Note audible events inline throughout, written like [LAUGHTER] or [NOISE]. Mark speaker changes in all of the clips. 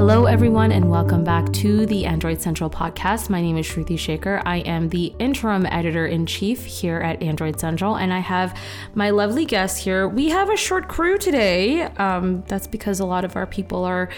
Speaker 1: Hello, everyone, and welcome back to the Android Central podcast. My name is Shruti Shekar. I am the interim editor in chief here at Android Central, and I have my lovely guests here. We have a short crew today. Um, that's because a lot of our people are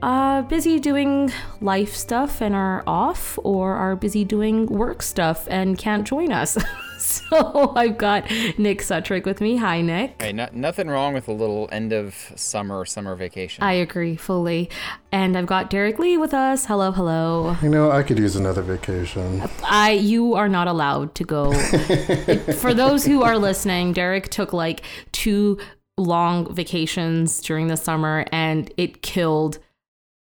Speaker 1: uh, busy doing life stuff and are off, or are busy doing work stuff and can't join us. [LAUGHS] [LAUGHS] so I've got Nick Sutrich with me. Hi, Nick.
Speaker 2: Hey, no, nothing wrong with a little end of summer summer vacation.
Speaker 1: I agree fully. And I've got Derrek Lee with us. Hello, hello.
Speaker 3: You know, I could use another vacation.
Speaker 1: I you are not allowed to go. [LAUGHS] For those who are listening, Derrek took like two long vacations during the summer and it killed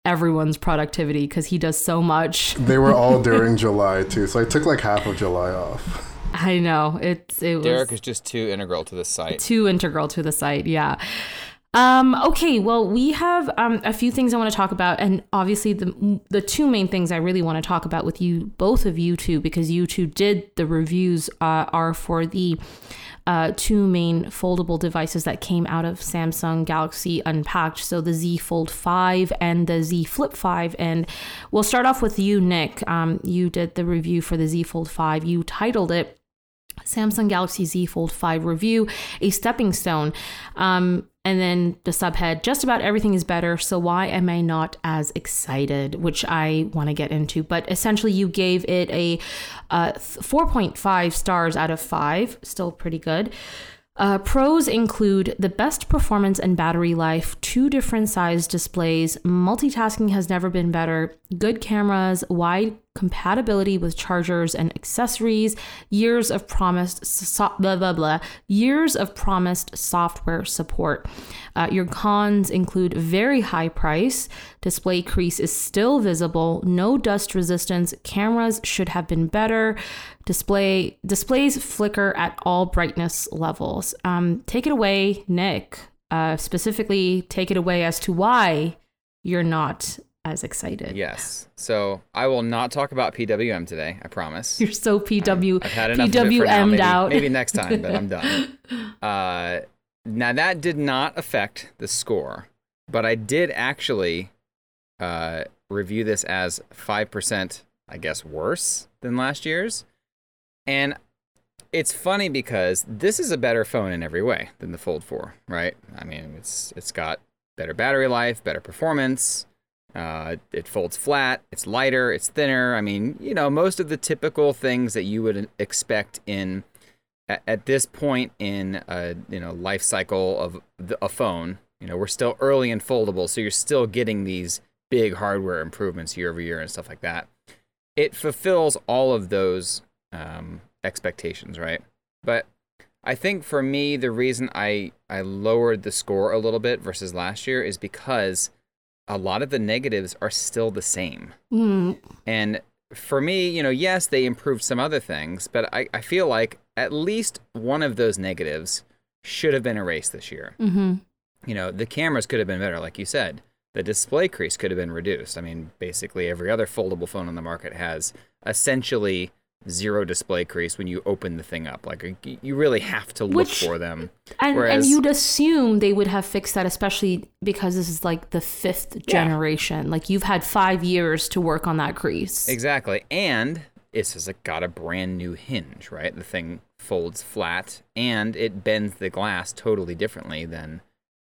Speaker 1: everyone's productivity because he does so much.
Speaker 3: They were all [LAUGHS] during July too, so I took like half of July off. [LAUGHS]
Speaker 1: I know it's it was
Speaker 2: Derrek is just too integral to the site.
Speaker 1: too integral to the site. Yeah. Um, okay, well, we have um, a few things I want to talk about, and obviously the the two main things I really want to talk about with you, both of you two, because you two did the reviews, uh, are for the uh, two main foldable devices that came out of Samsung Galaxy Unpacked. So the Z Fold 5 and the Z Flip 5. And we'll start off with you, Nick. Um, you did the review for the Z Fold 5. You titled it Samsung Galaxy Z Fold 5 review, a stepping stone. Um, and then the subhead, just about everything is better. So why am I not as excited? Which I want to get into. But essentially, you gave it a uh, 4.5 stars out of 5. Still pretty good. Uh, pros include the best performance and battery life, two different size displays, multitasking has never been better, good cameras, wide compatibility with chargers and accessories, years of promised so- blah blah blah, years of promised software support. Uh, your cons include very high price, display crease is still visible, no dust resistance, cameras should have been better, display displays flicker at all brightness levels. Um, take it away, Nick. Uh, specifically, take it away as to why you're not as excited.
Speaker 2: Yes. So I will not talk about PWM today. I promise.
Speaker 1: You're so PW
Speaker 2: I've had enough for now.
Speaker 1: PWM'd
Speaker 2: Maybe,
Speaker 1: out.
Speaker 2: maybe next time, but I'm done. [LAUGHS] Uh, now that did not affect the score, but I did actually uh, review this as five percent, I guess, worse than last year's. And it's funny because this is a better phone in every way than the Fold 4, right? I mean, it's it's got better battery life, better performance. Uh, it folds flat. It's lighter. It's thinner. I mean, you know, most of the typical things that you would expect in at, at this point in a you know life cycle of the, a phone. You know, we're still early and foldable, so you're still getting these big hardware improvements year over year and stuff like that. It fulfills all of those um, expectations, right? But I think for me, the reason I I lowered the score a little bit versus last year is because a lot of the negatives are still the same.
Speaker 1: Mm,
Speaker 2: And for me, you know, yes, they improved some other things, but I, I feel like at least one of those negatives should have been erased this year.
Speaker 1: hmm
Speaker 2: You know, the cameras could have been better, like you said. The display crease could have been reduced. I mean, basically every other foldable phone on the market has essentially zero display crease when you open the thing up. Like you really have to look
Speaker 1: Which-
Speaker 2: for them.
Speaker 1: And and you'd assume they would have fixed that, especially because this is like the fifth generation. Like you've had five years to work on that crease.
Speaker 2: Exactly. And it's just like got a brand new hinge, right? The thing folds flat and it bends the glass totally differently than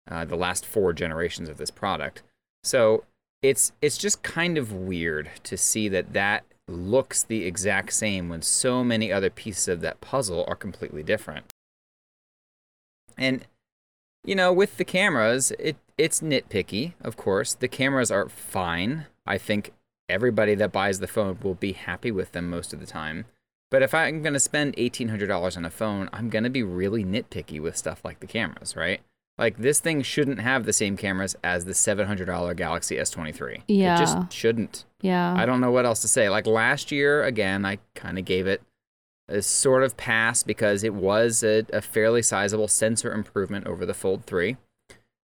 Speaker 2: uh, the last four generations of this product. So it's it's just kind of weird to see that that looks the exact same when so many other pieces of that puzzle are completely different. And you know, with the cameras, it it's nitpicky, of course. The cameras are fine. I think everybody that buys the phone will be happy with them most of the time. But if I'm going to spend $1800 on a phone, I'm going to be really nitpicky with stuff like the cameras, right? Like this thing shouldn't have the same cameras as the $700 Galaxy S23.
Speaker 1: Yeah.
Speaker 2: It just shouldn't.
Speaker 1: Yeah.
Speaker 2: I don't know what else to say. Like last year, again, I kind of gave it a sort of pass because it was a, a fairly sizable sensor improvement over the Fold 3.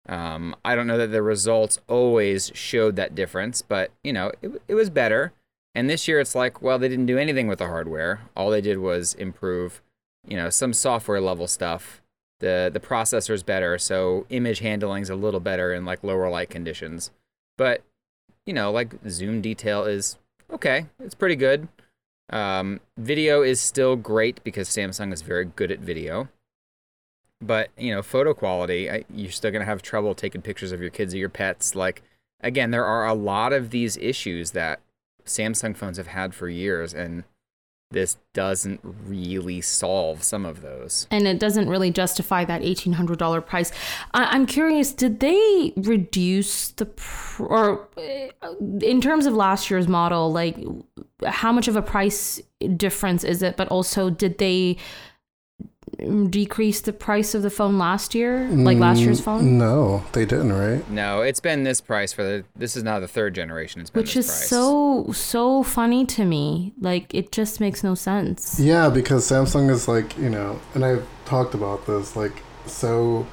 Speaker 2: Um, I don't know that the results always showed that difference, but you know, it, it was better. And this year, it's like, well, they didn't do anything with the hardware. All they did was improve, you know, some software level stuff. The The processor's better, so image handling's a little better in like lower light conditions. But you know, like zoom detail is okay. It's pretty good. Um, video is still great because Samsung is very good at video. But, you know, photo quality, I, you're still to have trouble taking pictures of your kids or your pets. Like, again, there are a lot of these issues that Samsung phones have had for years, and this doesn't really solve some of those.
Speaker 1: And it doesn't really justify that $1,800 price. I- am curious, did they reduce the, pr- or uh, in terms of last year's model, like how much of a price difference is it? But also, did they decrease the price of the phone last year, like last year's
Speaker 3: Mm,
Speaker 1: phone?
Speaker 3: No, they didn't, right?
Speaker 2: No, it's been this price for the. This is now the third generation. It's been
Speaker 1: Which
Speaker 2: this
Speaker 1: is
Speaker 2: price.
Speaker 1: so so funny to me. Like it just makes no sense.
Speaker 3: Yeah, because Samsung is like, you know, and I've talked about this, like, so,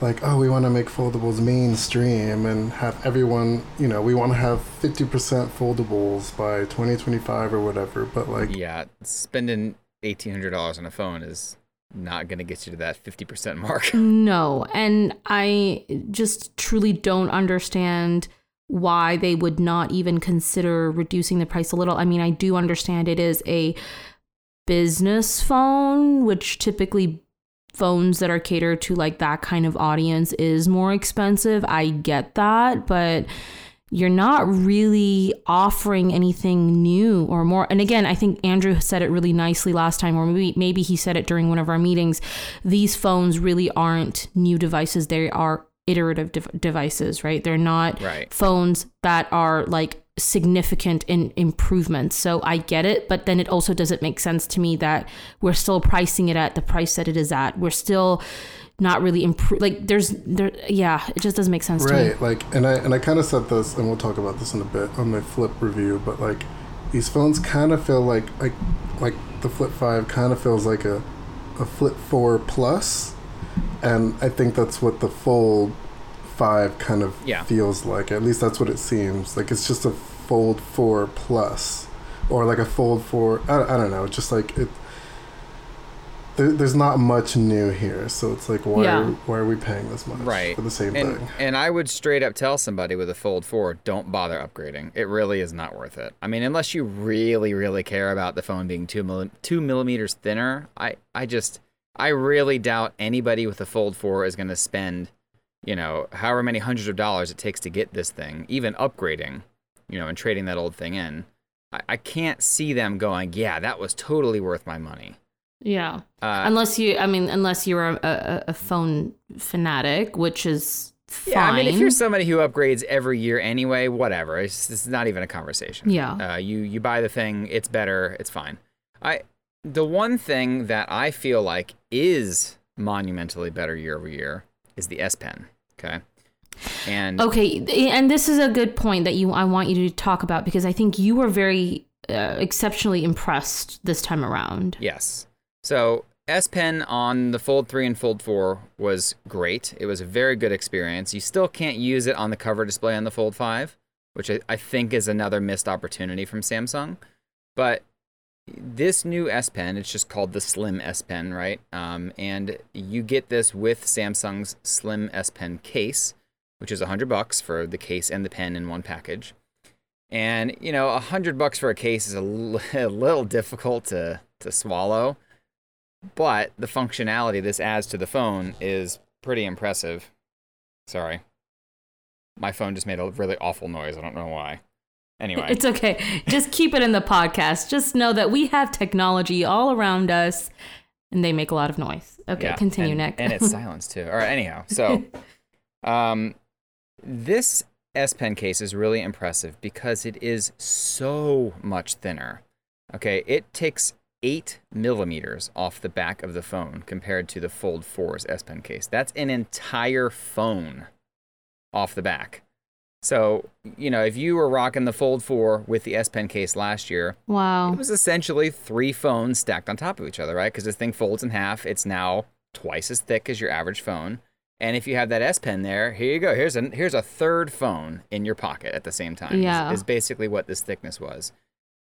Speaker 3: like, oh, we want to make foldables mainstream and have everyone, you know, we want to have 50% foldables by 2025 or whatever, but like,
Speaker 2: Yeah, spending eighteen hundred dollars on a phone is not going to get you to that fifty percent mark. [LAUGHS]
Speaker 1: No, and I just truly don't understand why they would not even consider reducing the price a little. I mean, I do understand it is a business phone, which typically phones that are catered to like that kind of audience is more expensive. I get that, but you're not really offering anything new or more. And again, I think Andrew said it really nicely last time, or maybe maybe he said it during one of our meetings. These phones really aren't new devices; they are iterative dev- devices, right? They're not
Speaker 2: Right.
Speaker 1: phones that are like significant in improvements. So I get it, but then it also doesn't make sense to me that we're still pricing it at the price that it is at. We're still not really improve. Like there's there, yeah, it just doesn't make sense to me.
Speaker 3: right, like, and I, and I kind of said this, and we'll talk about this in a bit on my flip review, but like, these phones kind of feel like, like, like the Flip 5 kind of feels like a, a Flip 4 Plus, and I think that's what the Fold 5 kind of
Speaker 2: Yeah.
Speaker 3: feels like. At least that's what it seems. Like it's just a Fold 4 Plus, or like a Fold 4. I, I don't know. Just like it. There, there's not much new here, so it's like why
Speaker 1: Yeah.
Speaker 3: are, why are we paying this much
Speaker 2: Right.
Speaker 3: for the same
Speaker 2: and,
Speaker 3: thing?
Speaker 2: And I would straight up tell somebody with a Fold 4, don't bother upgrading. It really is not worth it. I mean, unless you really, really care about the phone being two, milli- two millimeters thinner, I, I just, I really doubt anybody with a Fold 4 is going to spend, you know, however many hundreds of dollars it takes to get this thing, even upgrading, you know, and trading that old thing in. I, I can't see them going, yeah, that was totally worth my money.
Speaker 1: Yeah.
Speaker 2: Uh,
Speaker 1: unless you, I mean, unless you're a, a, a phone fanatic, which is fine.
Speaker 2: Yeah, I mean, if you're somebody who upgrades every year anyway, whatever. It's, it's not even a conversation.
Speaker 1: Yeah.
Speaker 2: Uh, you you buy the thing, it's better, it's fine. I the one thing that I feel like is monumentally better year over year is the S Pen. Okay. And
Speaker 1: Okay, and this is a good point that you I want you to talk about because I think you were very uh, exceptionally impressed this time around.
Speaker 2: Yes. So S Pen on the Fold 3 and Fold 4 was great. It was a very good experience. You still can't use it on the cover display on the Fold 5, which I, I think is another missed opportunity from Samsung. But this new S Pen, it's just called the Slim S Pen, right? Um, and you get this with Samsung's Slim S Pen case, which is 100 bucks for the case and the pen in one package. And, you know, 100 bucks for a case is a l- [LAUGHS] a little difficult to, to swallow. But the functionality this adds to the phone is pretty impressive. Sorry. My phone just made a really awful noise. I don't know why. Anyway. [LAUGHS]
Speaker 1: It's okay. Just keep it in the podcast. Just know that we have technology all around us and they make a lot of noise. Okay,
Speaker 2: Yeah,
Speaker 1: continue,
Speaker 2: and,
Speaker 1: Nick.
Speaker 2: and it's [LAUGHS] silenced too. All right, anyhow. So [LAUGHS] um this S Pen case is really impressive because it is so much thinner. Okay, it takes eight millimeters off the back of the phone compared to the Fold 4's S Pen case. That's an entire phone off the back. So, you know, if you were rocking the Fold 4 with the S Pen case last year,
Speaker 1: wow.
Speaker 2: it was essentially three phones stacked on top of each other, right? Because this thing folds in half. It's now twice as thick as your average phone. And if you have that S Pen there, here you go. Here's a here's a third phone in your pocket at the same time. is-
Speaker 1: Yeah.
Speaker 2: is, basically what this thickness was.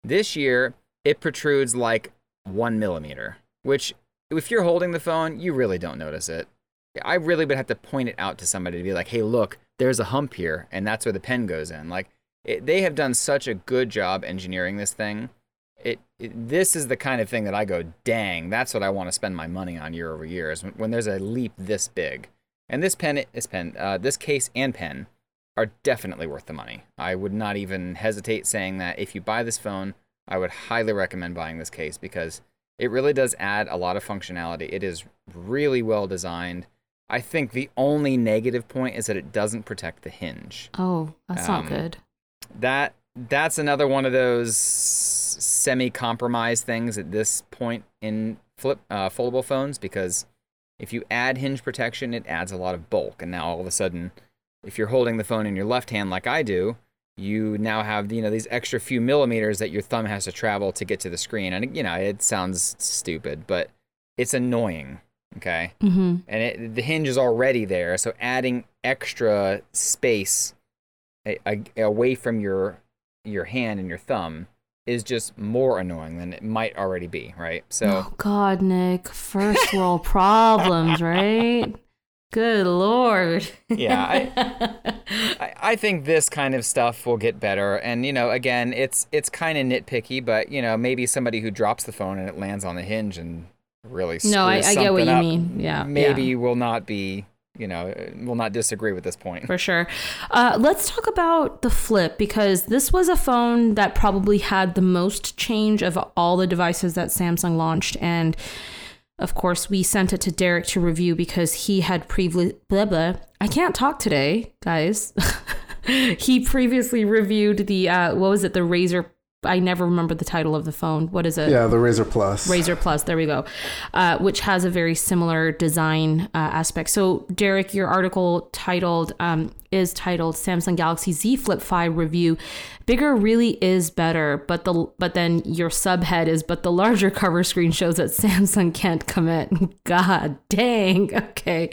Speaker 2: This year, it protrudes like one millimeter, which if you're holding the phone, you really don't notice it. I really would have to point it out to somebody to be like, "Hey, look, there's a hump here, and that's where the pen goes in." Like it, they have done such a good job engineering this thing. It, it this is the kind of thing that I go, dang, that's what I want to spend my money on year over year. Is when, when there's a leap this big, and this pen, this pen, uh, this case and pen are definitely worth the money. I would not even hesitate saying that if you buy this phone, I would highly recommend buying this case because it really does add a lot of functionality. It is really well designed. I think the only negative point is that it doesn't protect the hinge.
Speaker 1: Oh, that's
Speaker 2: Um,
Speaker 1: not good.
Speaker 2: That that's another one of those semi-compromised things at this point in flip uh, foldable phones because if you add hinge protection, it adds a lot of bulk, and now all of a sudden, if you're holding the phone in your left hand like I do, you now have you know these extra few millimeters that your thumb has to travel to get to the screen, and you know it sounds stupid, but it's annoying. Okay
Speaker 1: Mm-hmm.
Speaker 2: and it, the hinge is already there. So adding extra space a, a, away from your your hand and your thumb is just more annoying than it might already be, right? So
Speaker 1: Oh God, Nick, first world problems, right? [LAUGHS] Good lord.
Speaker 2: yeah, I, [LAUGHS] I I think this kind of stuff will get better. And you know, again, it's it's kind of nitpicky, but you know, maybe somebody who drops the phone and it lands on the hinge and really
Speaker 1: No, I- I get what you
Speaker 2: up,
Speaker 1: mean. Yeah,
Speaker 2: maybe
Speaker 1: yeah.
Speaker 2: will not be you know will not disagree with this point.
Speaker 1: for sure. Uh, let's talk about the flip because this was a phone that probably had the most change of all the devices that Samsung launched. And of course, we sent it to Derrek to review because he had previously, blah, blah. I can't talk today, guys. [LAUGHS] he previously reviewed the, uh, what was it, the Razr. I never remember the title of the phone. What is it?
Speaker 3: Yeah, the Razr Plus.
Speaker 1: Razr Plus, there we go, uh, which has a very similar design uh, aspect. So, Derrek, your article titled um, is titled "Samsung Galaxy Z Flip 5 Review." Bigger really is better, but the but then your subhead is but the larger cover screen shows that [LAUGHS] Samsung can't commit. [LAUGHS] God dang. [LAUGHS] Okay.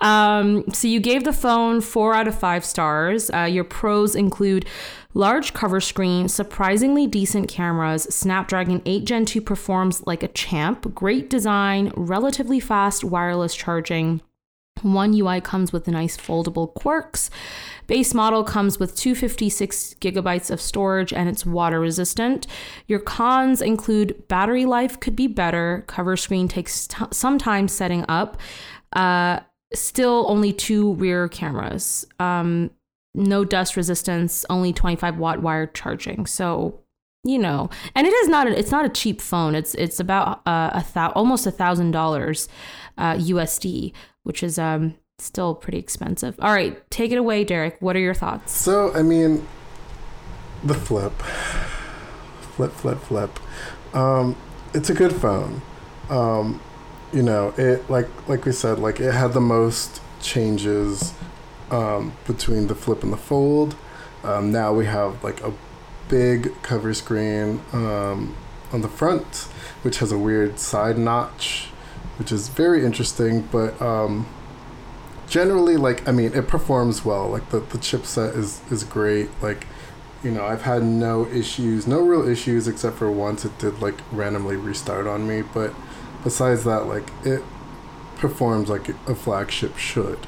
Speaker 1: Um, so you gave the phone four out of five stars. Uh, your pros include large cover screen, surprisingly decent cameras, Snapdragon 8 Gen 2 performs like a champ, great design, relatively fast wireless charging. One UI comes with nice foldable quirks. Base model comes with 256 gigabytes of storage and it's water resistant. Your cons include battery life could be better, cover screen takes t- some time setting up. Uh, still only two rear cameras. Um, no dust resistance, only 25 watt wired charging. So, you know, and it is not a, it's not a cheap phone. It's it's about uh, a thou almost a thousand dollars uh, USD, which is um still pretty expensive. All right, take it away, Derrek. What are your thoughts?
Speaker 3: So, I mean, the flip. Flip, flip, flip. Um, it's a good phone. Um, you know, it like like we said, like it had the most changes um, between the flip and the fold. Um, now we have like a big cover screen um, on the front, which has a weird side notch, which is very interesting. But um, generally, like I mean, it performs well. Like the the chipset is is great. Like you know, I've had no issues, no real issues except for once it did like randomly restart on me. But besides that, like it performs like a flagship should.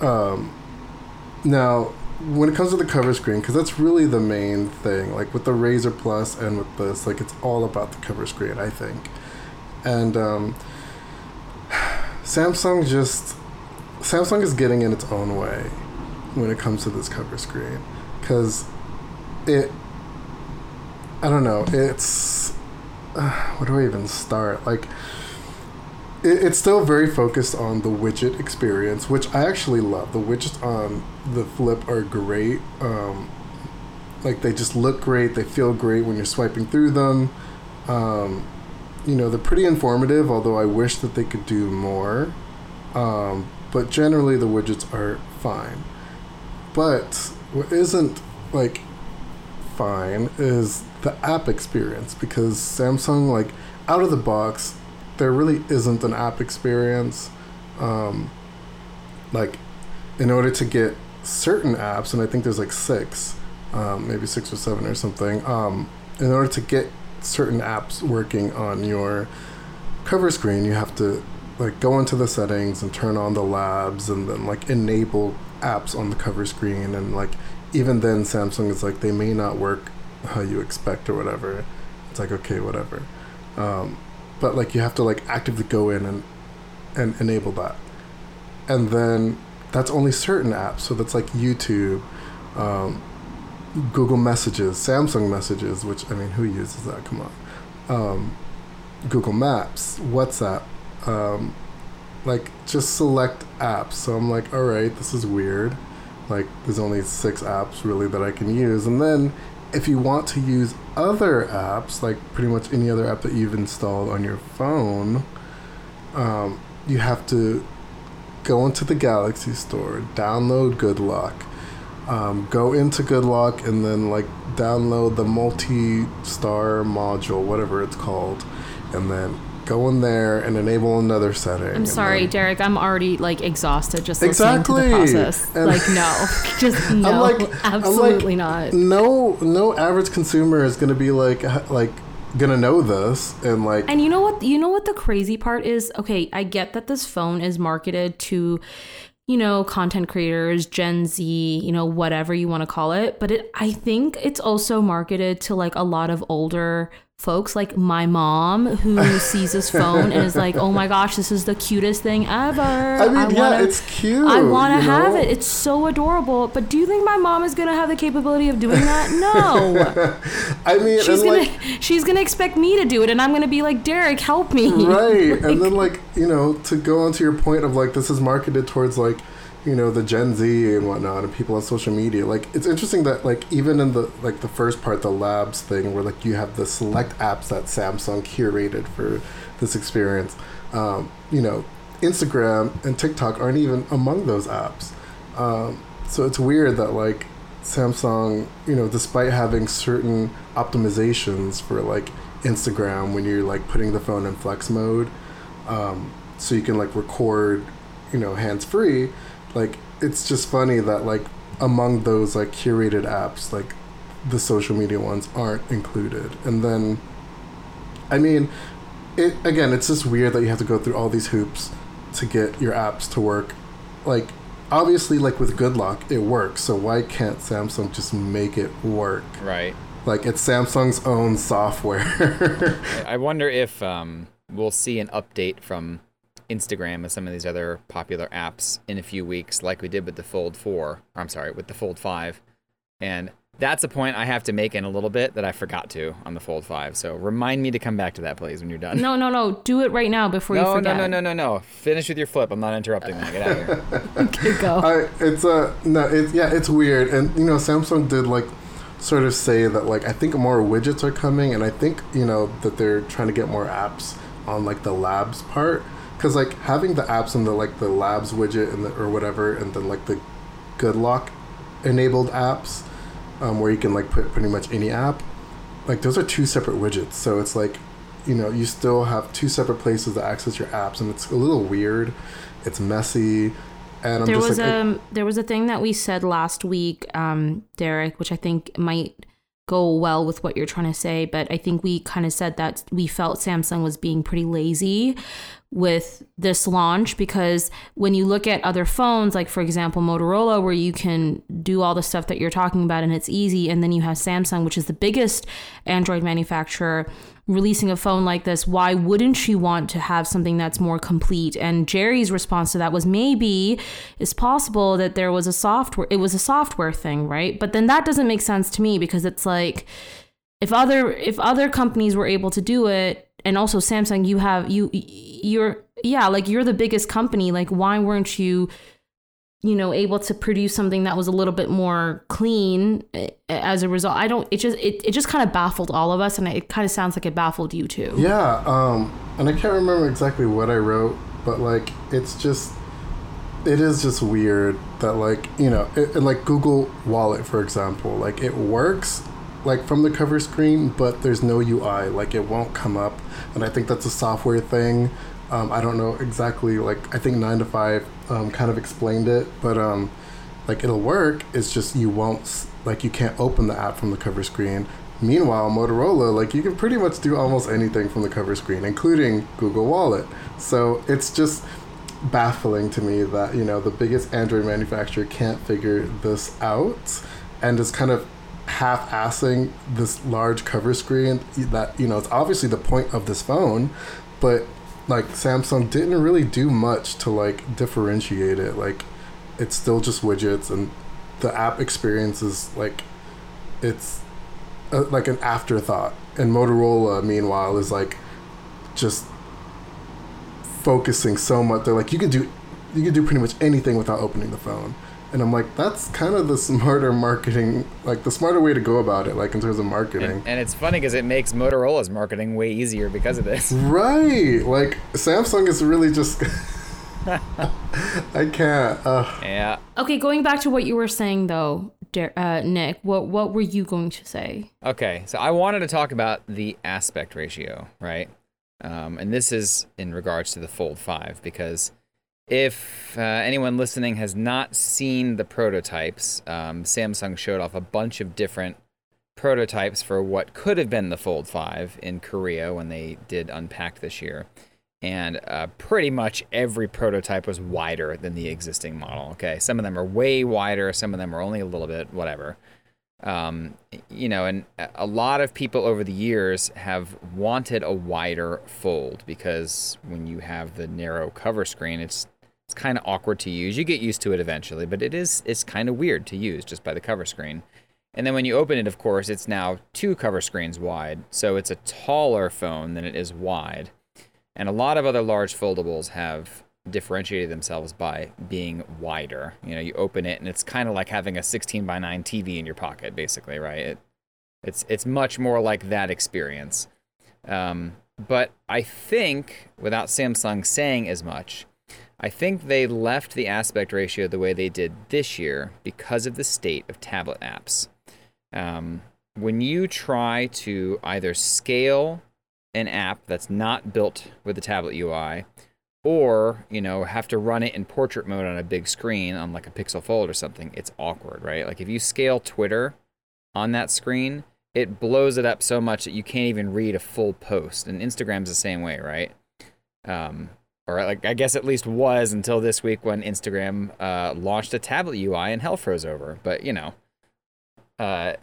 Speaker 3: Um, now, when it comes to the cover screen, because that's really the main thing, like with the Razr Plus and with this, like it's all about the cover screen, I think. And um, [SIGHS] Samsung just Samsung is getting in its own way when it comes to this cover screen, because it. I don't know. It's uh, where do I even start? Like it, it's still very focused on the widget experience, which I actually love. The widgets on the Flip are great. Um, like they just look great. They feel great when you're swiping through them. Um, you know, they're pretty informative. Although I wish that they could do more. Um, but generally, the widgets are fine. But what isn't like fine is the app experience because Samsung, like out of the box, there really isn't an app experience. Um, like, in order to get certain apps, and I think there's like six, um, maybe six or seven or something, um, in order to get certain apps working on your cover screen, you have to like go into the settings and turn on the labs and then like enable apps on the cover screen, and like even then, Samsung is like they may not work how you expect or whatever. It's like okay, whatever. Um, but like you have to like actively go in and and enable that, and then that's only certain apps. So that's like YouTube. Um, Google Messages, Samsung Messages, which I mean, who uses that? Come on. Um, Google Maps, WhatsApp, um, like just select apps. So I'm like, all right, this is weird. Like, there's only six apps really that I can use. And then if you want to use other apps, like pretty much any other app that you've installed on your phone, um, you have to go into the Galaxy Store, download Good Lock um, go into GoodLock and then like download the multi-star module, whatever it's called, and then go in there and enable another setting.
Speaker 1: I'm sorry,
Speaker 3: then,
Speaker 1: Derrek. I'm already like exhausted just listening
Speaker 3: exactly.
Speaker 1: to the process.
Speaker 3: And
Speaker 1: like no, [LAUGHS] just no,
Speaker 3: I'm like,
Speaker 1: absolutely
Speaker 3: I'm
Speaker 1: not.
Speaker 3: No, no average consumer is gonna be like like gonna know this and like.
Speaker 1: And you know what? You know what the crazy part is? Okay, I get that this phone is marketed to you know, content creators, Gen Z, you know, whatever you want to call it. But it, I think it's also marketed to like a lot of older folks, like my mom, who [LAUGHS] sees this phone and is like, "Oh my gosh, this is the cutest thing ever."
Speaker 3: I mean,
Speaker 1: I
Speaker 3: yeah,
Speaker 1: wanna,
Speaker 3: it's cute.
Speaker 1: I want to have
Speaker 3: know?
Speaker 1: it. It's so adorable. But do you think my mom is gonna have the capability of doing that? No. [LAUGHS]
Speaker 3: I mean,
Speaker 1: she's gonna
Speaker 3: like, [LAUGHS]
Speaker 1: she's gonna expect me to do it, and I'm gonna be like, Derrek, help me.
Speaker 3: right
Speaker 1: Like-
Speaker 3: and then like you know to go on to your point of like this is marketed towards like you know the gen z and whatnot and people on social media like it's interesting that like even in the like the first part the labs thing where like you have the select apps that samsung curated for this experience um, you know instagram and tiktok aren't even among those apps. Um, so it's weird that like samsung you know despite having certain optimizations for like instagram when you're like putting the phone in flex mode um, so you can like record you know hands free like it's just funny that like among those like curated apps like the social media ones aren't included. And then i mean it again it's just weird that you have to go through all these hoops to get your apps to work. Like obviously like with Good Lock it works so why can't samsung just make it work?
Speaker 2: Right.
Speaker 3: like it's samsung's own software. [LAUGHS]
Speaker 2: I wonder if um, we'll see an update from Instagram and some of these other popular apps in a few weeks, like we did with the Fold 4. Or I'm sorry, with the Fold 5. And that's a point I have to make in a little bit that I forgot to on the Fold 5. So remind me to come back to that, please, when you're done.
Speaker 1: No, no, no. Do it right now before you
Speaker 2: no,
Speaker 1: forget.
Speaker 2: no, no, no, no, no. Finish with your flip. I'm not interrupting that. Get out of here. [LAUGHS]
Speaker 1: Okay, go.
Speaker 3: I, it's a no. It's yeah. It's weird, and you know, Samsung did like sort of say that like I think more widgets are coming, and I think you know that they're trying to get more apps on like the labs part, because like having the apps in the like the labs widget and the, or whatever, and then like the good lock enabled apps, um, where you can like put pretty much any app, like those are two separate widgets. So it's like you know you still have two separate places to access your apps, and it's a little weird. It's messy. And I'm
Speaker 1: there
Speaker 3: just
Speaker 1: was
Speaker 3: like, I-
Speaker 1: um there was a thing that we said last week, um, Derrek, which I think might go well with what you're trying to say, but I think we kind of said that we felt Samsung was being pretty lazy with this launch because when you look at other phones, like for example Motorola, where you can do all the stuff that you're talking about and it's easy, and then you have Samsung, which is the biggest Android manufacturer, releasing a phone like this, why wouldn't she want to have something that's more complete? And Jerry's response to that was maybe it's possible that there was a software, it was a software thing, right? But then that doesn't make sense to me because it's like if other if other companies were able to do it and also Samsung you have you you're yeah like you're the biggest company like why weren't you you know able to produce something that was a little bit more clean eh, as a result i don't it just it, it just kind of baffled all of us and it kind of sounds like it baffled you too
Speaker 3: Yeah, um, and I can't remember exactly what I wrote, but like it's just, it is just weird that like you know, it, like Google Wallet for example, like it works like from the cover screen, but there's no UI, like it won't come up, and I think that's a software thing. Um, I don't know exactly like I think nine to five um, kind of explained it, but um, like it'll work. It's just you won't like you can't open the app from the cover screen. Meanwhile, Motorola, like you can pretty much do almost anything from the cover screen, including Google Wallet. So it's just baffling to me that you know the biggest Android manufacturer can't figure this out, and is kind of half-assing this large cover screen that you know it's obviously the point of this phone, but like Samsung didn't really do much to like differentiate it. Like it's still just widgets and the app experience is like it's a, like an afterthought. And Motorola, meanwhile, is like just focusing so much. They're like, you can do, you can do pretty much anything without opening the phone. And I'm like, that's kind of the smarter marketing, like the smarter way to go about it, like in terms of marketing.
Speaker 2: And, and it's funny because it makes Motorola's marketing way easier because of this. [LAUGHS]
Speaker 3: Right. Like Samsung is really just. [LAUGHS] I can't. Uh.
Speaker 2: Yeah.
Speaker 1: Okay, going back to what you were saying though, uh, Nick, what what were you going to say?
Speaker 2: Okay, so I wanted to talk about the aspect ratio, right? Um, and this is in regards to the Fold 5 because if uh, anyone listening has not seen the prototypes, um, Samsung showed off a bunch of different prototypes for what could have been the Fold 5 in Korea when they did Unpack this year. And uh, pretty much every prototype was wider than the existing model. Okay, some of them are way wider, some of them are only a little bit, whatever. Um, you know, and a lot of people over the years have wanted a wider fold because when you have the narrow cover screen, it's it's kind of awkward to use. You get used to it eventually, but it is it's kind of weird to use just by the cover screen. And then when you open it, of course, it's now two cover screens wide, so it's a taller phone than it is wide. And a lot of other large foldables have differentiated themselves by being wider. You know, you open it and it's kind of like having a 16 by 9 TV in your pocket, basically, right? It, it's it's much more like that experience. Um, but I think, without Samsung saying as much, I think they left the aspect ratio the way they did this year because of the state of tablet apps. Um, when you try to either scale an app that's not built with the tablet UI or you know have to run it in portrait mode on a big screen on like a pixel fold or something it's awkward right? Like if you scale twitter on that screen it blows it up so much that you can't even read a full post. And instagram's the same way right? Um, or like i guess at least was until this week when instagram uh, launched a tablet ui and hell froze over but you know uh,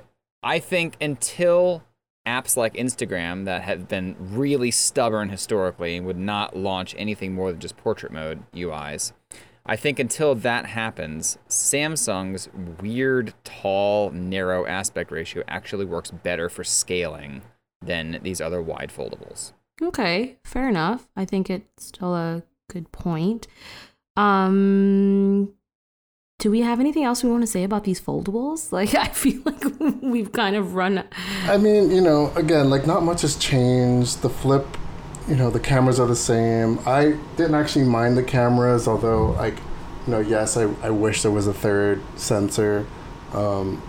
Speaker 2: i think until apps like Instagram that have been really stubborn historically and would not launch anything more than just portrait mode UIs. I think until that happens, Samsung's weird, tall, narrow aspect ratio actually works better for scaling than these other wide foldables.
Speaker 1: Okay, fair enough. I think it's still a good point. Um, do we have anything else we want to say about these foldables? [LAUGHS] Like, I feel like [LAUGHS] we've kind of run.
Speaker 3: I mean, you know, again, like not much has changed. The flip, you know, the cameras are the same. I didn't actually mind the cameras, although, like, you know, yes, I, I wish there was a third sensor. Um,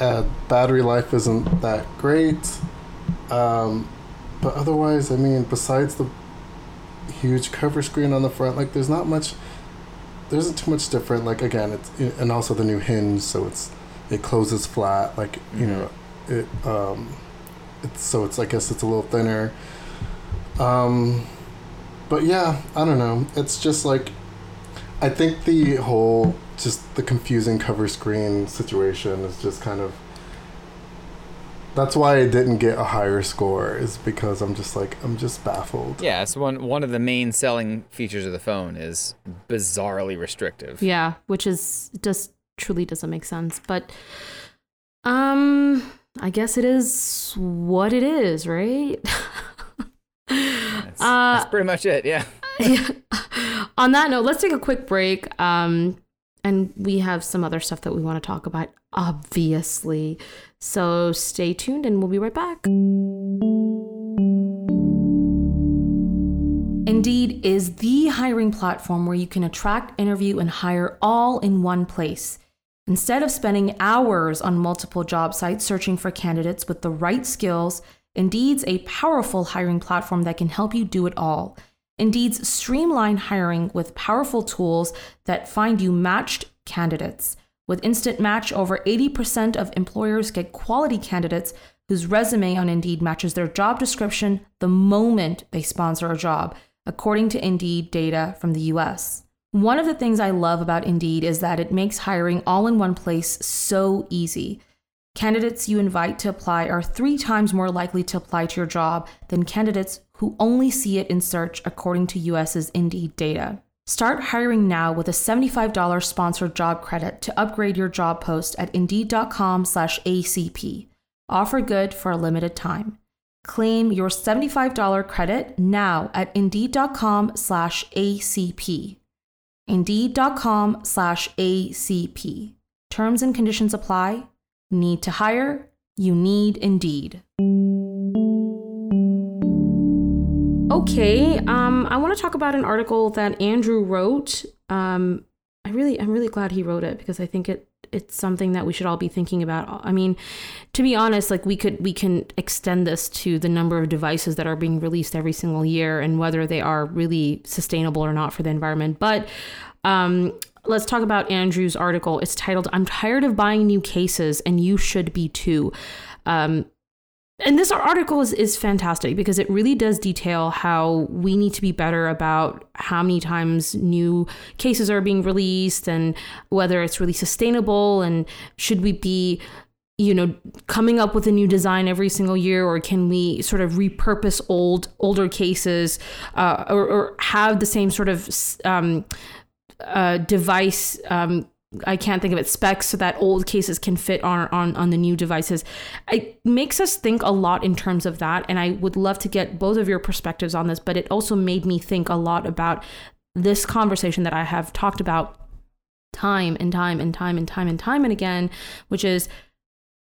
Speaker 3: uh, battery life isn't that great. Um, but otherwise, I mean, besides the huge cover screen on the front, like, there's not much there isn't too much different. Like again, it's and also the new hinge, so it's it closes flat. Like you know, mm-hmm. it um, it's so it's I guess it's a little thinner. Um, but yeah, I don't know. It's just like I think the whole just the confusing cover screen situation is just kind of that's why I didn't get a higher score is because I'm just like I'm just baffled.
Speaker 2: Yeah, so one one of the main selling features of the phone is bizarrely restrictive.
Speaker 1: Yeah, which is just truly doesn't make sense, but um I guess it is what it is, right?
Speaker 2: that's, uh, that's pretty much it, yeah. [LAUGHS]
Speaker 1: yeah. On that note, let's take a quick break. Um and we have some other stuff that we want to talk about, obviously. So stay tuned and we'll be right back. Indeed is the hiring platform where you can attract, interview, and hire all in one place. Instead of spending hours on multiple job sites searching for candidates with the right skills, Indeed's a powerful hiring platform that can help you do it all. Indeed's streamline hiring with powerful tools that find you matched candidates. With Instant Match, over 80% of employers get quality candidates whose resume on Indeed matches their job description the moment they sponsor a job. according to Indeed data from the US. One of the things I love about Indeed is that it makes hiring all in one place so easy. Candidates you invite to apply are three times more likely to apply to your job than candidates who only see it in search, according to US's Indeed data. Start hiring now with a $75 sponsored job credit to upgrade your job post at indeed.com/acp. Offer good for a limited time. Claim your $75 credit now at indeed.com/acp. Indeed.com/acp. Terms and conditions apply. Need to hire? You need Indeed. Okay, um, I want to talk about an article that Andrew wrote. Um, I really, I'm really glad he wrote it because I think it it's something that we should all be thinking about. I mean, to be honest, like we could we can extend this to the number of devices that are being released every single year and whether they are really sustainable or not for the environment. But um, let's talk about Andrew's article. It's titled "I'm tired of buying new cases, and you should be too." Um, and this article is, is fantastic because it really does detail how we need to be better about how many times new cases are being released and whether it's really sustainable and should we be you know coming up with a new design every single year or can we sort of repurpose old older cases uh, or, or have the same sort of um, uh, device um, I can't think of it specs so that old cases can fit on on on the new devices. It makes us think a lot in terms of that, and I would love to get both of your perspectives on this. But it also made me think a lot about this conversation that I have talked about time and time and time and time and time and again, which is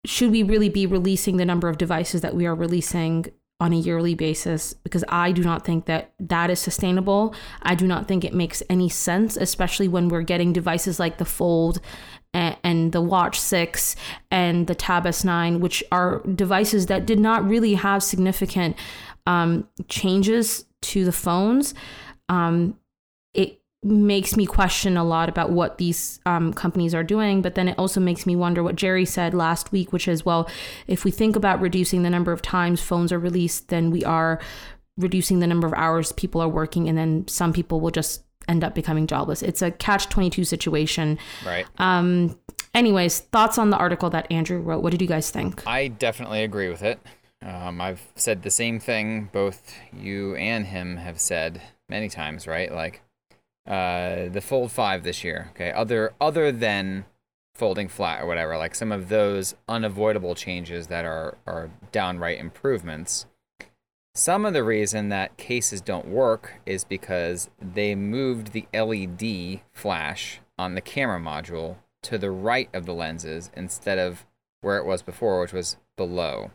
Speaker 1: should we really be releasing the number of devices that we are releasing on a yearly basis because I do not think that that is sustainable. I do not think it makes any sense, especially when we're getting devices like the Fold and, and the Watch 6 and the Tab S9, which are devices that did not really have significant um, changes to the phones. Um, makes me question a lot about what these um, companies are doing. But then it also makes me wonder what Jerry said last week, which is, well, if we think about reducing the number of times phones are released, then we are reducing the number of hours people are working, and then some people will just end up becoming jobless. It's a catch 22 situation.
Speaker 2: Right.
Speaker 1: Um, anyways, thoughts on the article that Andrew wrote. What did you guys think?
Speaker 2: I definitely agree with it. Um, I've said the same thing both you and him have said many times, right? Like, uh, the Fold 5 this year, okay, other other than folding flat or whatever, like some of those unavoidable changes that are are downright improvements. Some of the reason that cases don't work is because they moved the LED flash on the camera module to the right of the lenses instead of where it was before, which was below.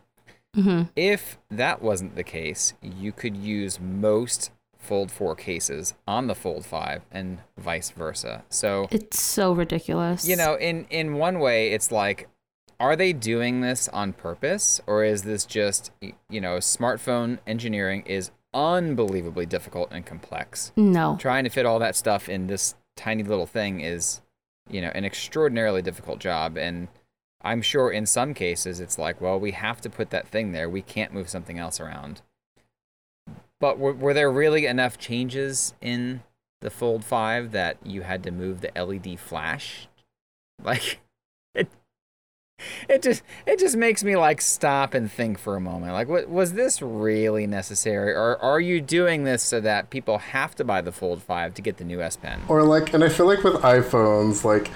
Speaker 1: Mm-hmm.
Speaker 2: If that wasn't the case, you could use most Fold 4 cases on the Fold 5 and vice versa. So
Speaker 1: it's so ridiculous.
Speaker 2: You know, in in one way it's like are they doing this on purpose or is this just you know, smartphone engineering is unbelievably difficult and complex.
Speaker 1: No.
Speaker 2: Trying to fit all that stuff in this tiny little thing is, you know, an extraordinarily difficult job and I'm sure in some cases it's like, well, we have to put that thing there. We can't move something else around. But were, were there really enough changes in the Fold 5 that you had to move the LED flash? Like it it just it just makes me like stop and think for a moment. Like what was this really necessary or are you doing this so that people have to buy the Fold 5 to get the new S Pen?
Speaker 3: Or like and I feel like with iPhones like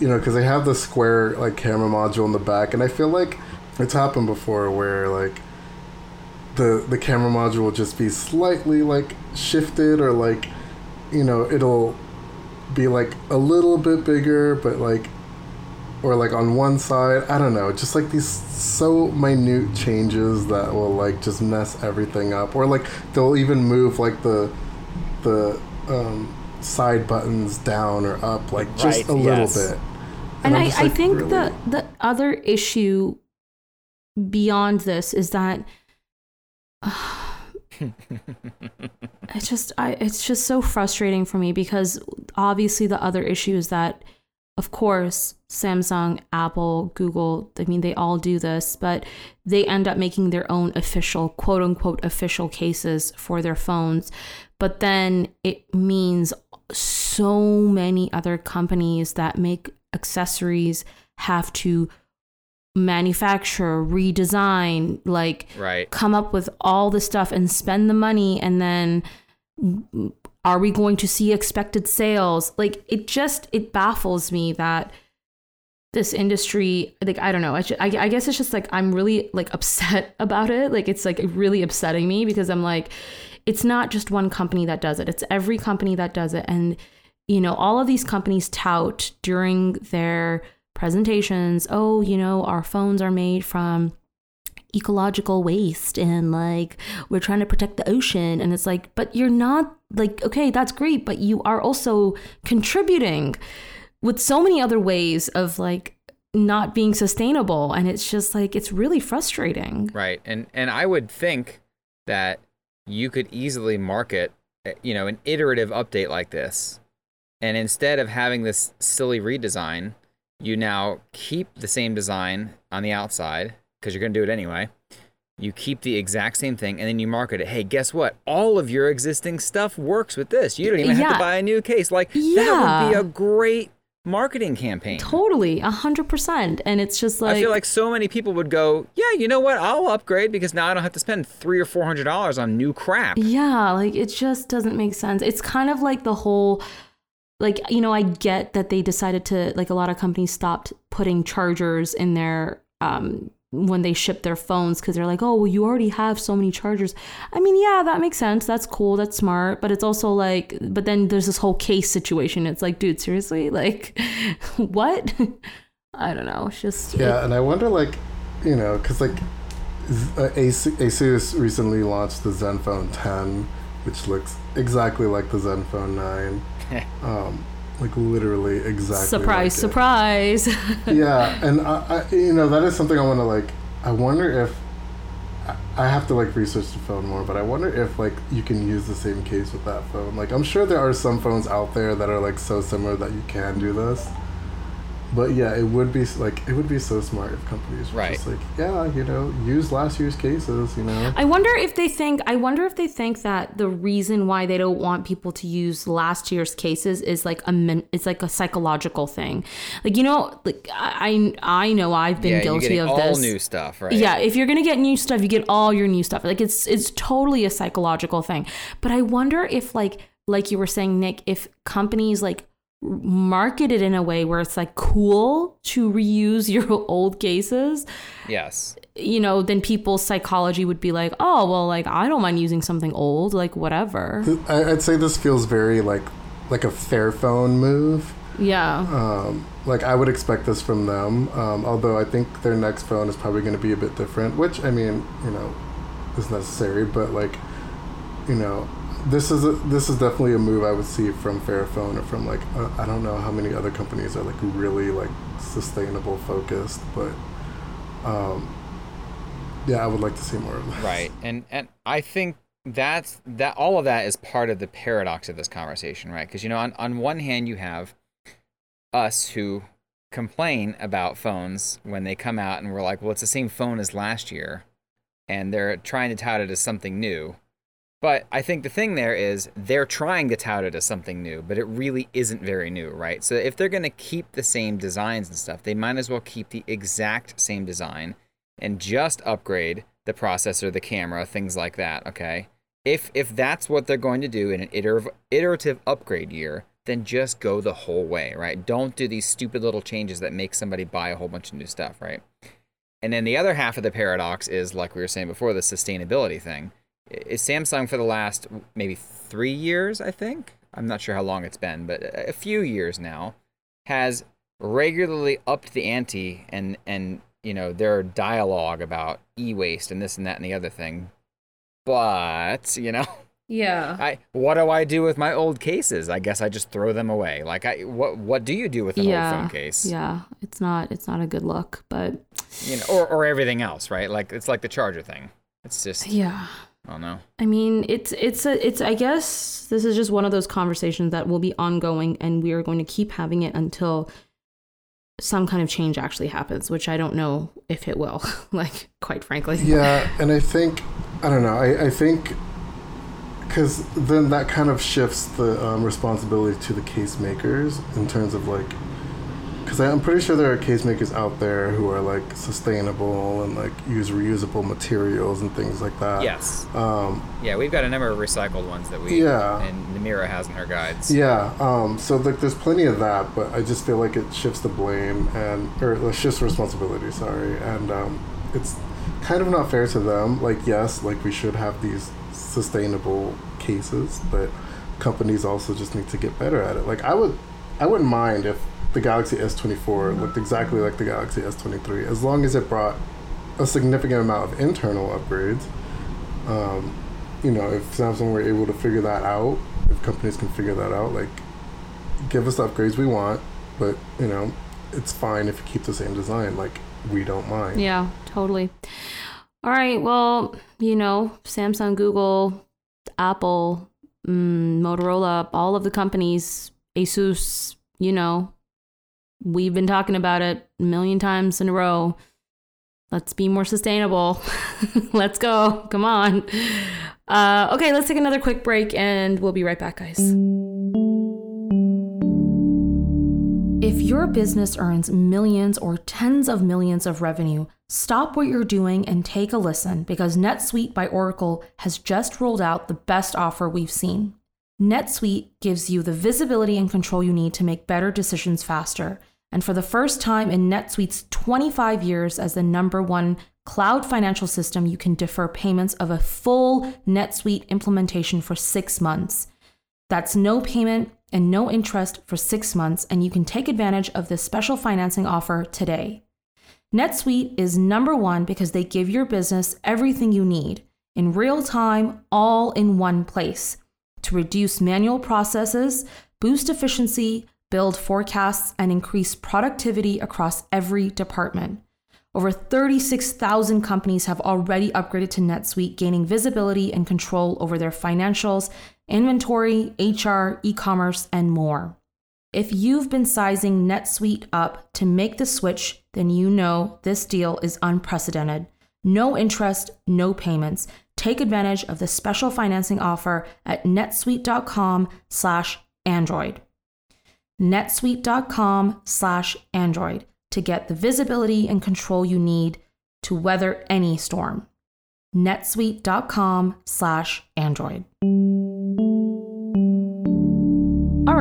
Speaker 3: you know, because they have the square like camera module in the back, and I feel like it's happened before where like the the camera module will just be slightly like shifted or like you know it'll be like a little bit bigger but like or like on one side i don't know just like these so minute changes that will like just mess everything up or like they'll even move like the the um, side buttons down or up like just
Speaker 2: Right,
Speaker 3: a little
Speaker 2: yes.
Speaker 3: bit
Speaker 1: and
Speaker 3: I'm
Speaker 1: I,
Speaker 3: just
Speaker 1: I think
Speaker 3: really?
Speaker 1: the the other issue beyond this is that it's just I it's just so frustrating for me because obviously the other issue is that of course Samsung, Apple, Google, I mean they all do this, but they end up making their own official quote unquote official cases for their phones. but then it means so many other companies that make accessories have to manufacture, redesign, like
Speaker 2: Right.
Speaker 1: come up with all the stuff and spend the money and then are we going to see expected sales? Like it just it baffles me that this industry like i don't know. I, ju- I, I guess it's just like i'm really like upset [LAUGHS] about it. Like it's like really upsetting me because i'm like it's not just one company that does it. It's every company that does it. And you know all of these companies tout during their presentations oh you know our phones are made from ecological waste and like we're trying to protect the ocean and it's like but you're not like okay that's great but you are also contributing with so many other ways of like not being sustainable and it's just like it's really frustrating
Speaker 2: Right. And and I would think that you could easily market, uh, you know, an iterative update like this. And instead of having this silly redesign, you now keep the same design on the outside because you're going to do it anyway. You keep the exact same thing and then you market it. Hey, guess what? All of your existing stuff works with this. You don't even have to buy a new case. Like that would be a great marketing campaign.
Speaker 1: totally a hundred percent and it's just like
Speaker 2: I feel like so many people would go, yeah, you know what? I'll upgrade because now I don't have to spend three or four hundred dollars on new crap.
Speaker 1: Yeah, like it just doesn't make sense. It's kind of like the whole like you know, I get that they decided to like a lot of companies stopped putting chargers in their um when they ship their phones because they're like, oh, well, you already have so many chargers. I mean, yeah, that makes sense. That's cool. That's smart. But it's also like, but then there's this whole case situation. It's like, dude, seriously? [LAUGHS] Like, what? [LAUGHS] I don't know. It's just,
Speaker 3: Yeah, and I wonder, like, you know, because like uh, Asus recently launched the Zenfone 10, which looks exactly like the Zenfone 9. [LAUGHS] um, like literally exactly.
Speaker 1: surprise,
Speaker 3: like
Speaker 1: surprise. [LAUGHS]
Speaker 3: yeah, and I, I, you know, that is something I want to like. I wonder if I have to like research the phone more, but I wonder if like you can use the same case with that phone. Like, I'm sure there are some phones out there that are like so similar that you can do this. But yeah, it would be like it would be so smart if companies were
Speaker 2: Right.
Speaker 3: just like, yeah, you know, use last year's cases, you know.
Speaker 1: I wonder if they think I wonder if they think that the reason why they don't want people to use last year's cases is like a min, it's like a psychological thing. Like you know, like I I know I've been
Speaker 2: yeah, you're
Speaker 1: guilty of
Speaker 2: all
Speaker 1: this.
Speaker 2: new stuff, right?
Speaker 1: Yeah, if you're gonna get new stuff, you get all your new stuff. Like it's it's totally a psychological thing. But I wonder if like like you were saying, Nick, if companies like market it in a way where it's like cool to reuse [LAUGHS] your old cases
Speaker 2: Yes.
Speaker 1: you know, then people's psychology would be like, oh, well, like I don't mind using something old, like whatever.
Speaker 3: I, I'd say this feels very like like a Fairphone move.
Speaker 1: Yeah.
Speaker 3: Um, like I would expect this from them. Um, although I think their next phone is probably going to be a bit different, which I mean, you know, is necessary. But like, you know, this is a, this is definitely a move I would see from Fairphone or from like uh, I don't know how many other companies are like really like sustainable focused, but um, yeah, I would like to see more of that.
Speaker 2: Right. And and I think that's that all of that is part of the paradox of this conversation, right? Because you know, on, on one hand you have us who complain about phones when they come out and we're like, well, it's the same phone as last year, and they're trying to tout it as something new. But I think the thing there is they're trying to tout it as something new, but it really isn't very new, right? So if they're going to keep the same designs and stuff, they might as well keep the exact same design and just upgrade the processor, the camera, things like that, okay? If if that's what they're going to do in an iterative iterative upgrade year, then just go the whole way, right? Don't do these stupid little changes that make somebody buy a whole bunch of new stuff, right? And then the other half of the paradox is like we were saying before, the sustainability thing. Is Samsung for the last maybe three years, I think? I'm not sure how long it's been, but a few years now, has regularly upped the ante and and you know their dialogue about e-waste and this and that and the other thing. But you know,
Speaker 1: Yeah.
Speaker 2: I what do I do with my old cases? I guess I just throw them away. Like I what what do you do with an
Speaker 1: yeah.
Speaker 2: old phone case?
Speaker 1: Yeah. It's not it's not a good look, but
Speaker 2: You know, or or everything else, right? Like it's like the charger thing. It's just
Speaker 1: yeah.
Speaker 2: I don't know.
Speaker 1: I mean, it's it's a it's I guess this is just one of those conversations that will be ongoing and we are going to keep having it until some kind of change actually happens, which I don't know if it will. [LAUGHS] like quite frankly.
Speaker 3: Yeah, and I think I don't know. I, I think because then that kind of shifts the um, responsibility to the case makers in terms of like because i'm pretty sure there are case makers out there who are like sustainable and like use reusable materials and things like that
Speaker 2: Yes.
Speaker 3: um,
Speaker 2: Yeah, we've got a number of recycled ones that we
Speaker 3: Yeah.
Speaker 2: and Namerah has in her guides.
Speaker 3: yeah um, so like there's plenty of that but i just feel like it shifts the blame and or it shifts responsibility sorry and um, it's kind of not fair to them like yes like we should have these sustainable cases but companies also just need to get better at it like i would i wouldn't mind if the galaxy s24 looked exactly like the galaxy s23 as long as it brought a significant amount of internal upgrades um, you know if samsung were able to figure that out if companies can figure that out like give us the upgrades we want but you know it's fine if you keep the same design like we don't mind
Speaker 1: Yeah, totally. All right. Well, you know, Samsung, Google, Apple, mm, Motorola, all of the companies, Asus, you know, we've been talking about it a million times in a row. Let's be more sustainable. [LAUGHS] let's go. Come on. Uh, okay, let's take another quick break and we'll be right back, guys. If your business earns millions or tens of millions of revenue, stop what you're doing and take a listen because NetSuite by Oracle has just rolled out the best offer we've seen. NetSuite gives you the visibility and control you need to make better decisions faster. And for the first time in NetSuite's 25 years as the number one cloud financial system, you can defer payments of a full NetSuite implementation for six months. That's no payment and no interest for six months, and you can take advantage of this special financing offer today. NetSuite is number one because they give your business everything you need in real time, all in one place to reduce manual processes, boost efficiency, build forecasts, and increase productivity across every department. Over 36,000 companies have already upgraded to NetSuite, gaining visibility and control over their financials, inventory, HR, e commerce, and more. If you've been sizing NetSuite up to make the switch, then you know this deal is unprecedented. No interest, no payments. Take advantage of the special financing offer at netsuite.com slash Android. netsuite.com slash Android to get the visibility and control you need to weather any storm. netsuite.com slash Android.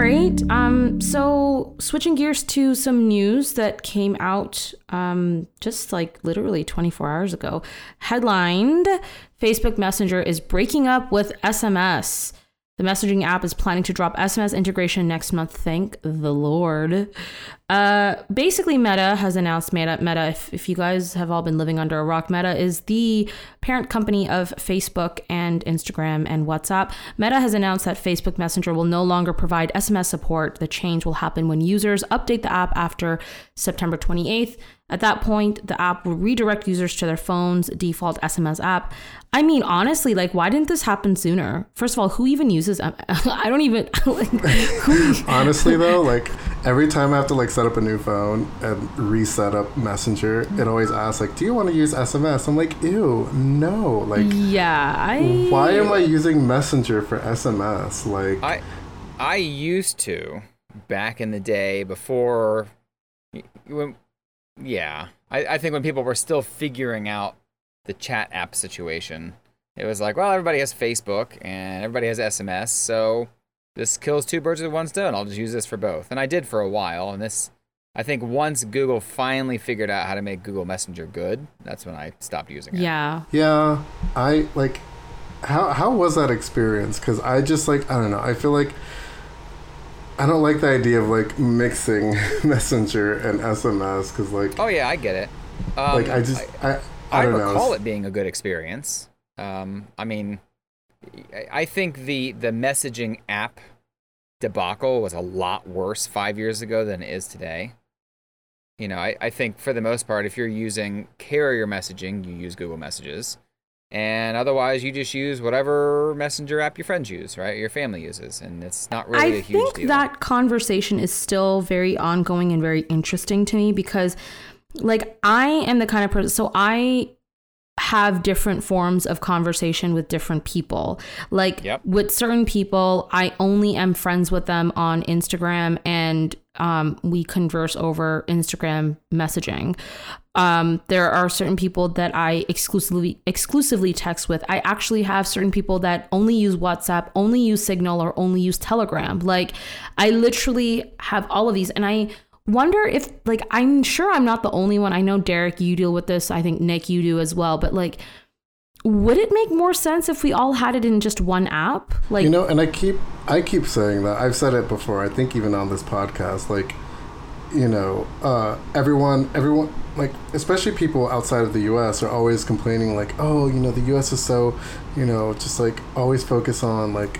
Speaker 1: Right. Um, so switching gears to some news that came out um, just like literally 24 hours ago. Headlined Facebook Messenger is breaking up with SMS. The messaging app is planning to drop SMS integration next month. Thank the Lord. Uh, basically, Meta has announced Meta. Meta, if, if you guys have all been living under a rock, Meta is the parent company of Facebook and Instagram and WhatsApp. Meta has announced that Facebook Messenger will no longer provide SMS support. The change will happen when users update the app after September 28th. At that point, the app will redirect users to their phone's default SMS app. I mean, honestly, like, why didn't this happen sooner? First of all, who even uses? [LAUGHS] I don't even. [LAUGHS] Like, [LAUGHS]
Speaker 3: Honestly, though, like every time I have to like set up a new phone and reset up Messenger, it always asks like, "Do you want to use SMS?" I'm like, "Ew, no!" Like,
Speaker 1: yeah, I.
Speaker 3: why am I using Messenger for SMS? Like,
Speaker 2: I I used to back in the day before when yeah. I, I think when people were still figuring out the chat app situation, it was like, well, everybody has Facebook and everybody has SMS, so this kills two birds with one stone. I'll just use this for both. And I did for a while, and this I think once Google finally figured out how to make Google Messenger good, that's when I stopped using it.
Speaker 1: Yeah.
Speaker 3: yeah, I like. How how was that experience? Because I just like I don't know. I feel like I don't like the idea of like mixing [LAUGHS] Messenger and SMS because like
Speaker 2: Oh yeah, I get it. Um,
Speaker 3: like I just I I,
Speaker 2: I
Speaker 3: don't know.
Speaker 2: recall it being a good experience. Um, I mean, I- I think the the messaging app debacle was a lot worse five years ago than it is today. You know, I, I think for the most part, if you're using carrier messaging, you use Google Messages. And otherwise, you just use whatever messenger app your friends use, right? Your family uses. And it's not really a
Speaker 1: I
Speaker 2: huge deal.
Speaker 1: I think that conversation is still very ongoing and very interesting to me because, like, I am the kind of person. So I have different forms of conversation with different people. Like
Speaker 2: Yep.
Speaker 1: with certain people, I only am friends with them on Instagram and um, we converse over Instagram messaging. Um, there are certain people that I exclusively exclusively text with. I actually have certain people that only use WhatsApp, only use Signal, or only use Telegram. Like I literally have all of these, and I wonder if like I'm sure I'm not the only one. I know Derrek, you deal with this. I think Nick, you do as well. But like, would it make more sense if we all had it in just one app? Like,
Speaker 3: You know, and I keep I keep saying that. I've said it before. I think even on this podcast, like, you know, uh, everyone, everyone, like, especially people outside of the U.S. are always complaining, like, oh, you know, the U.S. is so, you know, just like always focus on like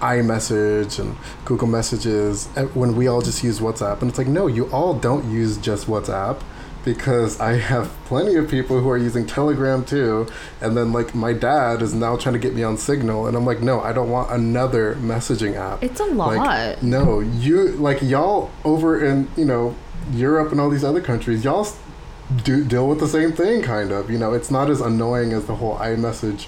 Speaker 3: iMessage and Google Messages eh, when we all just use WhatsApp. And it's like, no, you all don't use just WhatsApp because I have plenty of people who are using Telegram too. And then, like, my dad is now trying to get me on Signal. And I'm like, no, I don't want another messaging app.
Speaker 1: it's a lot.
Speaker 3: Like, no, you, like, y'all over in, you know, Europe and all these other countries, y'all do deal with the same thing, kind of. You know, it's not as annoying as the whole iMessage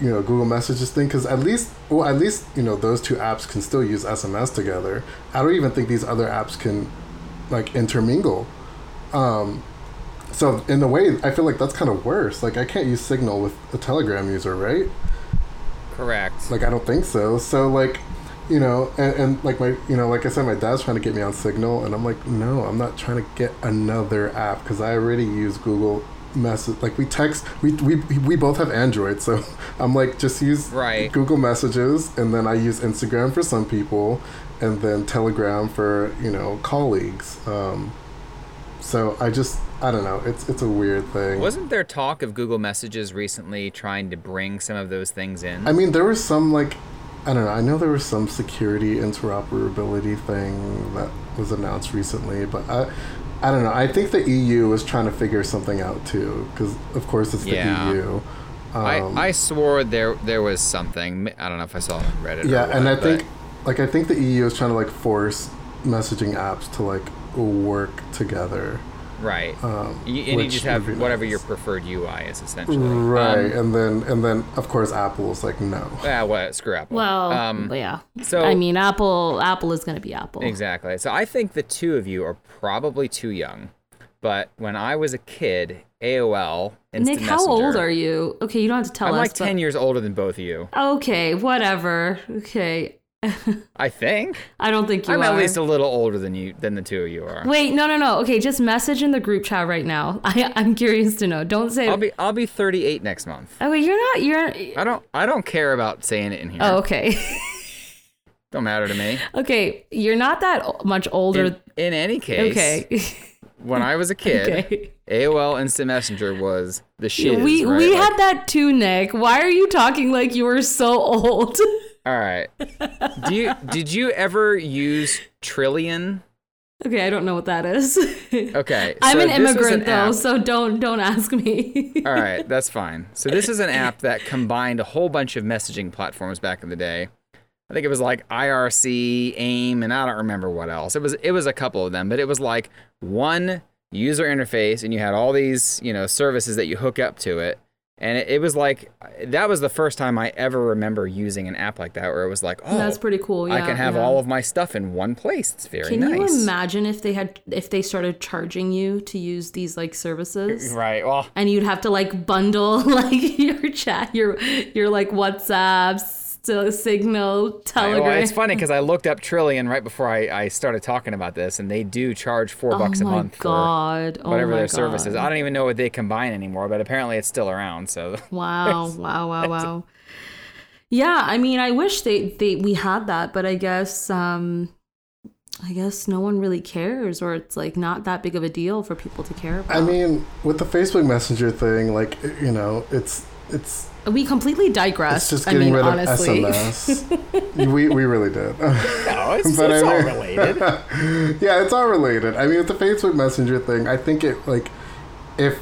Speaker 3: you know Google Messages thing because at least well at least you know those two apps can still use SMS together. I don't even think these other apps can like intermingle. Um, so in a way, I feel like that's kind of worse. Like I can't use Signal with a Telegram user, right?
Speaker 2: Correct.
Speaker 3: Like I don't think so. So like, you know, and, and like my, you know, like I said, my dad's trying to get me on Signal, and I'm like, no, I'm not trying to get another app because I already use Google Message. Like we text, we we we both have Android, so [LAUGHS] I'm like, just use
Speaker 2: Right.
Speaker 3: Google Messages, and then I use Instagram for some people, and then Telegram for you know colleagues. Um, so I just, I don't know. It's it's a weird thing.
Speaker 2: Wasn't there talk of Google Messages recently trying to bring some of those things in?
Speaker 3: I mean, there was some like, I don't know. I know there was some security interoperability thing that was announced recently, but I, I don't know. I think the EU is trying to figure something out too, because of course it's the
Speaker 2: Yeah.
Speaker 3: EU. Um,
Speaker 2: I, I swore there there was something. I don't know if I saw it on Reddit. or
Speaker 3: yeah, and I
Speaker 2: but-
Speaker 3: think, like, I think the EU is trying to like force messaging apps to like work together.
Speaker 2: right.
Speaker 3: Um,
Speaker 2: you, and you just have whatever
Speaker 3: nice.
Speaker 2: your preferred UI is essentially.
Speaker 3: Right,
Speaker 2: Um,
Speaker 3: and then and then of course Apple's like no.
Speaker 2: yeah. What? Screw Apple.
Speaker 1: well,
Speaker 2: Um,
Speaker 1: yeah.
Speaker 2: so
Speaker 1: I mean, Apple. Apple is going to be Apple.
Speaker 2: Exactly. So I think the two of you are probably too young. But when I was a kid, AOL, Instant
Speaker 1: Nick, how old are you? Okay, you don't have to tell
Speaker 2: I'm
Speaker 1: us.
Speaker 2: like 10 years older than both of you.
Speaker 1: Okay, whatever. Okay, [LAUGHS]
Speaker 2: I think.
Speaker 1: I don't think you
Speaker 2: I'm
Speaker 1: are.
Speaker 2: at least a little older than you than the two of you are.
Speaker 1: Wait, no, no, no. Okay, just message in the group chat right now. [LAUGHS] I, I'm curious to know. Don't say.
Speaker 2: I'll be I'll be 38 next month.
Speaker 1: oh wait, you're not. You're.
Speaker 2: I don't I don't care about saying it in here.
Speaker 1: Oh, okay. [LAUGHS]
Speaker 2: Don't matter to me.
Speaker 1: okay, you're not that much older.
Speaker 2: In, in any case,
Speaker 1: okay.
Speaker 2: when I was a kid,
Speaker 1: okay.
Speaker 2: AOL Instant Messenger was the shit.
Speaker 1: we
Speaker 2: right?
Speaker 1: we
Speaker 2: Like-
Speaker 1: had that too, Nick. Why are you talking like you were so old?
Speaker 2: All right. Do you [LAUGHS] did you ever use Trillian?
Speaker 1: okay, I don't know what that is. [LAUGHS]
Speaker 2: Okay.
Speaker 1: I'm an immigrant
Speaker 2: an
Speaker 1: though,
Speaker 2: app-
Speaker 1: so don't don't ask me.
Speaker 2: All right, [LAUGHS] that's fine. So this is an app that combined a whole bunch of messaging platforms back in the day. I think it was like IRC, AIM, and I don't remember what else. It was it was a couple of them, but it was like one user interface, and you had all these you know services that you hook up to it, and it, it was like that was the first time I ever remember using an app like that, where it was like, oh,
Speaker 1: That's pretty cool.
Speaker 2: I can have
Speaker 1: yeah.
Speaker 2: all of my stuff in one place. It's very
Speaker 1: Can
Speaker 2: nice.
Speaker 1: you imagine if they had if they started charging you to use these like services? [LAUGHS]
Speaker 2: Right. Well,
Speaker 1: And you'd have to like bundle [LAUGHS] like your chat, your your like WhatsApp, still Signal,
Speaker 2: I-
Speaker 1: Telegram.
Speaker 2: well, it's funny because I looked up Trillian right before I, I started talking about this, and they do charge four
Speaker 1: oh
Speaker 2: bucks a month for
Speaker 1: god! Oh
Speaker 2: whatever
Speaker 1: my
Speaker 2: their
Speaker 1: god.
Speaker 2: service is. I don't even know what they combine anymore, but apparently it's still around. So [LAUGHS]
Speaker 1: Wow! Wow! Wow! Wow! Yeah, I mean, I wish they they we had that, but I guess um I guess no one really cares, or it's like not that big of a deal for people to care about.
Speaker 3: I mean, with the Facebook Messenger thing, like you know, it's it's
Speaker 1: we completely digressed.
Speaker 3: it's just
Speaker 1: I mean,
Speaker 3: rid
Speaker 1: honestly.
Speaker 3: of SMS. we we really did. [LAUGHS]
Speaker 2: no, it's,
Speaker 3: But
Speaker 2: it's
Speaker 3: I
Speaker 2: all related. [LAUGHS]
Speaker 3: yeah, it's all related. I mean, with the Facebook Messenger thing, I think it like if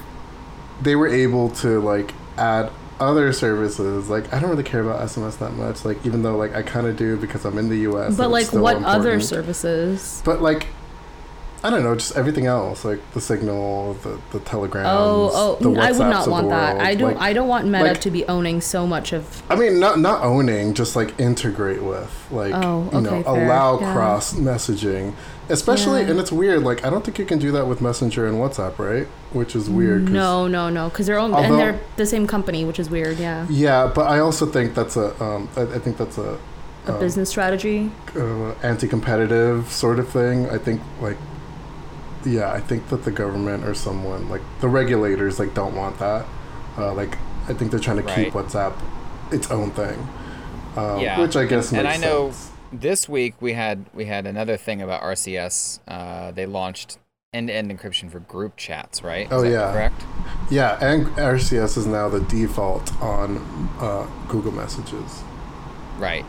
Speaker 3: they were able to like add other services, like I don't really care about SMS that much. Like even though like I kind of do because I'm in the U.S.
Speaker 1: But like,
Speaker 3: still
Speaker 1: what other services?
Speaker 3: But like, I don't know, just everything else, like the Signal, the the Telegrams.
Speaker 1: Oh,
Speaker 3: the
Speaker 1: oh, I would not want that. I don't.
Speaker 3: Like,
Speaker 1: I don't want Meta
Speaker 3: like-
Speaker 1: to be owning so much of.
Speaker 3: I mean, not not owning, just like integrate with, like
Speaker 1: Oh,
Speaker 3: you know,
Speaker 1: fair,
Speaker 3: allow
Speaker 1: yeah.
Speaker 3: cross messaging, especially.
Speaker 1: Yeah.
Speaker 3: And it's weird. Like I don't think you can do that with Messenger and WhatsApp, right? Which is weird. 'cause-
Speaker 1: No, no, no, because they're owned
Speaker 3: Although-
Speaker 1: and they're the same company, which is weird. Yeah,
Speaker 3: Yeah, but I also think that's a. Um, I, I think that's a.
Speaker 1: a
Speaker 3: um,
Speaker 1: business strategy.
Speaker 3: uh, anti-competitive sort of thing. I think like yeah, I think that the government or someone like the regulators like don't want that. Uh, like I think they're trying to keep WhatsApp its own thing. Um,
Speaker 2: Yeah,
Speaker 3: which I guess
Speaker 2: and
Speaker 3: makes
Speaker 2: I know
Speaker 3: sense.
Speaker 2: this week we had we had another thing about RCS. Uh, they launched end-to-end encryption for group chats, right? Is
Speaker 3: Oh,
Speaker 2: that
Speaker 3: yeah.
Speaker 2: correct.
Speaker 3: Yeah, and RCS is now the default on uh, Google Messages,
Speaker 2: Right.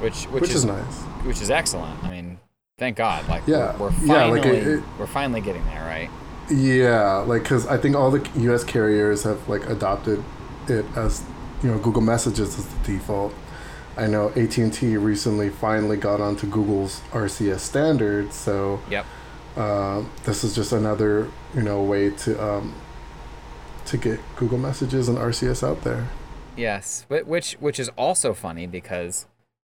Speaker 2: Which which,
Speaker 3: which,
Speaker 2: is,
Speaker 3: is, nice.
Speaker 2: which is excellent. I mean, thank God. Like
Speaker 3: Yeah,
Speaker 2: we're, we're
Speaker 3: yeah,
Speaker 2: finally
Speaker 3: like, it- it-
Speaker 2: we're finally getting there, right?
Speaker 3: Yeah, like because I think all the U.S. carriers have like adopted it as you know Google Messages as the default. I know AT and T recently finally got onto Google's RCS standard, so
Speaker 2: Yep.
Speaker 3: uh, this is just another you know way to um, to get Google Messages and RCS out there.
Speaker 2: Yes, whi- which which is also funny because,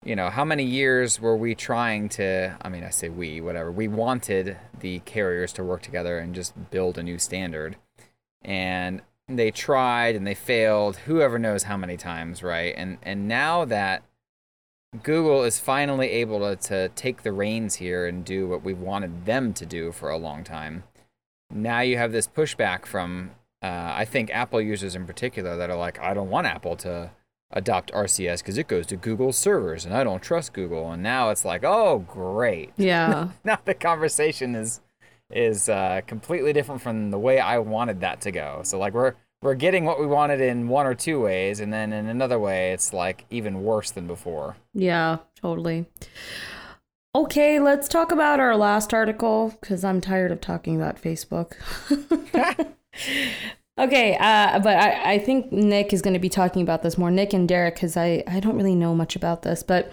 Speaker 2: you know, how many years were we trying to? I mean, I say we, whatever. We wanted the carriers to work together and just build a new standard, and they tried and they failed. Whoever knows how many times, right? And and now that Google is finally able to, to take the reins here and do what we've wanted them to do for a long time. Now you have this pushback from, uh, I think, Apple users in particular that are like, I don't want Apple to adopt RCS because it goes to Google's servers and I don't trust Google. And now it's like, oh, great. [LAUGHS]
Speaker 1: Yeah,
Speaker 2: Now the conversation is is uh, completely different from the way I wanted that to go. So like we're we're getting what we wanted in one or two ways, and then in another way, it's like even worse than before.
Speaker 1: yeah, totally. Okay, let's talk about our last article because I'm tired of talking about Facebook. [LAUGHS] [LAUGHS] okay, uh, but I, I think Nick is going to be talking about this more. Nick and Derrek, because I, I don't really know much about this, but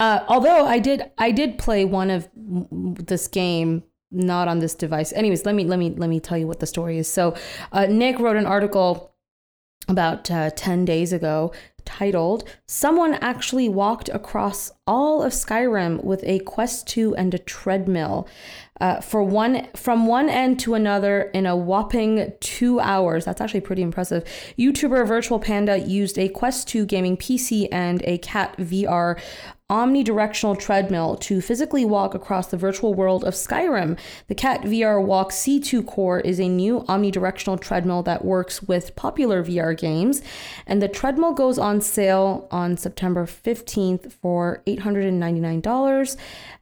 Speaker 1: uh, although I did I did play one of this game not on this device. Anyways, let me let me let me tell you what the story is. So, uh, Nick wrote an article about uh, 10 days ago titled Someone Actually Walked Across All of Skyrim with a Quest 2 and a Treadmill. Uh, for one from one end to another in a whopping two hours. That's actually pretty impressive. YouTuber Virtual Panda used a Quest 2 gaming PC and a KAT VR omnidirectional treadmill to physically walk across the virtual world of Skyrim. The KAT VR Walk C2 Core is a new omnidirectional treadmill that works with popular VR games, and the treadmill goes on sale on September 15th for $899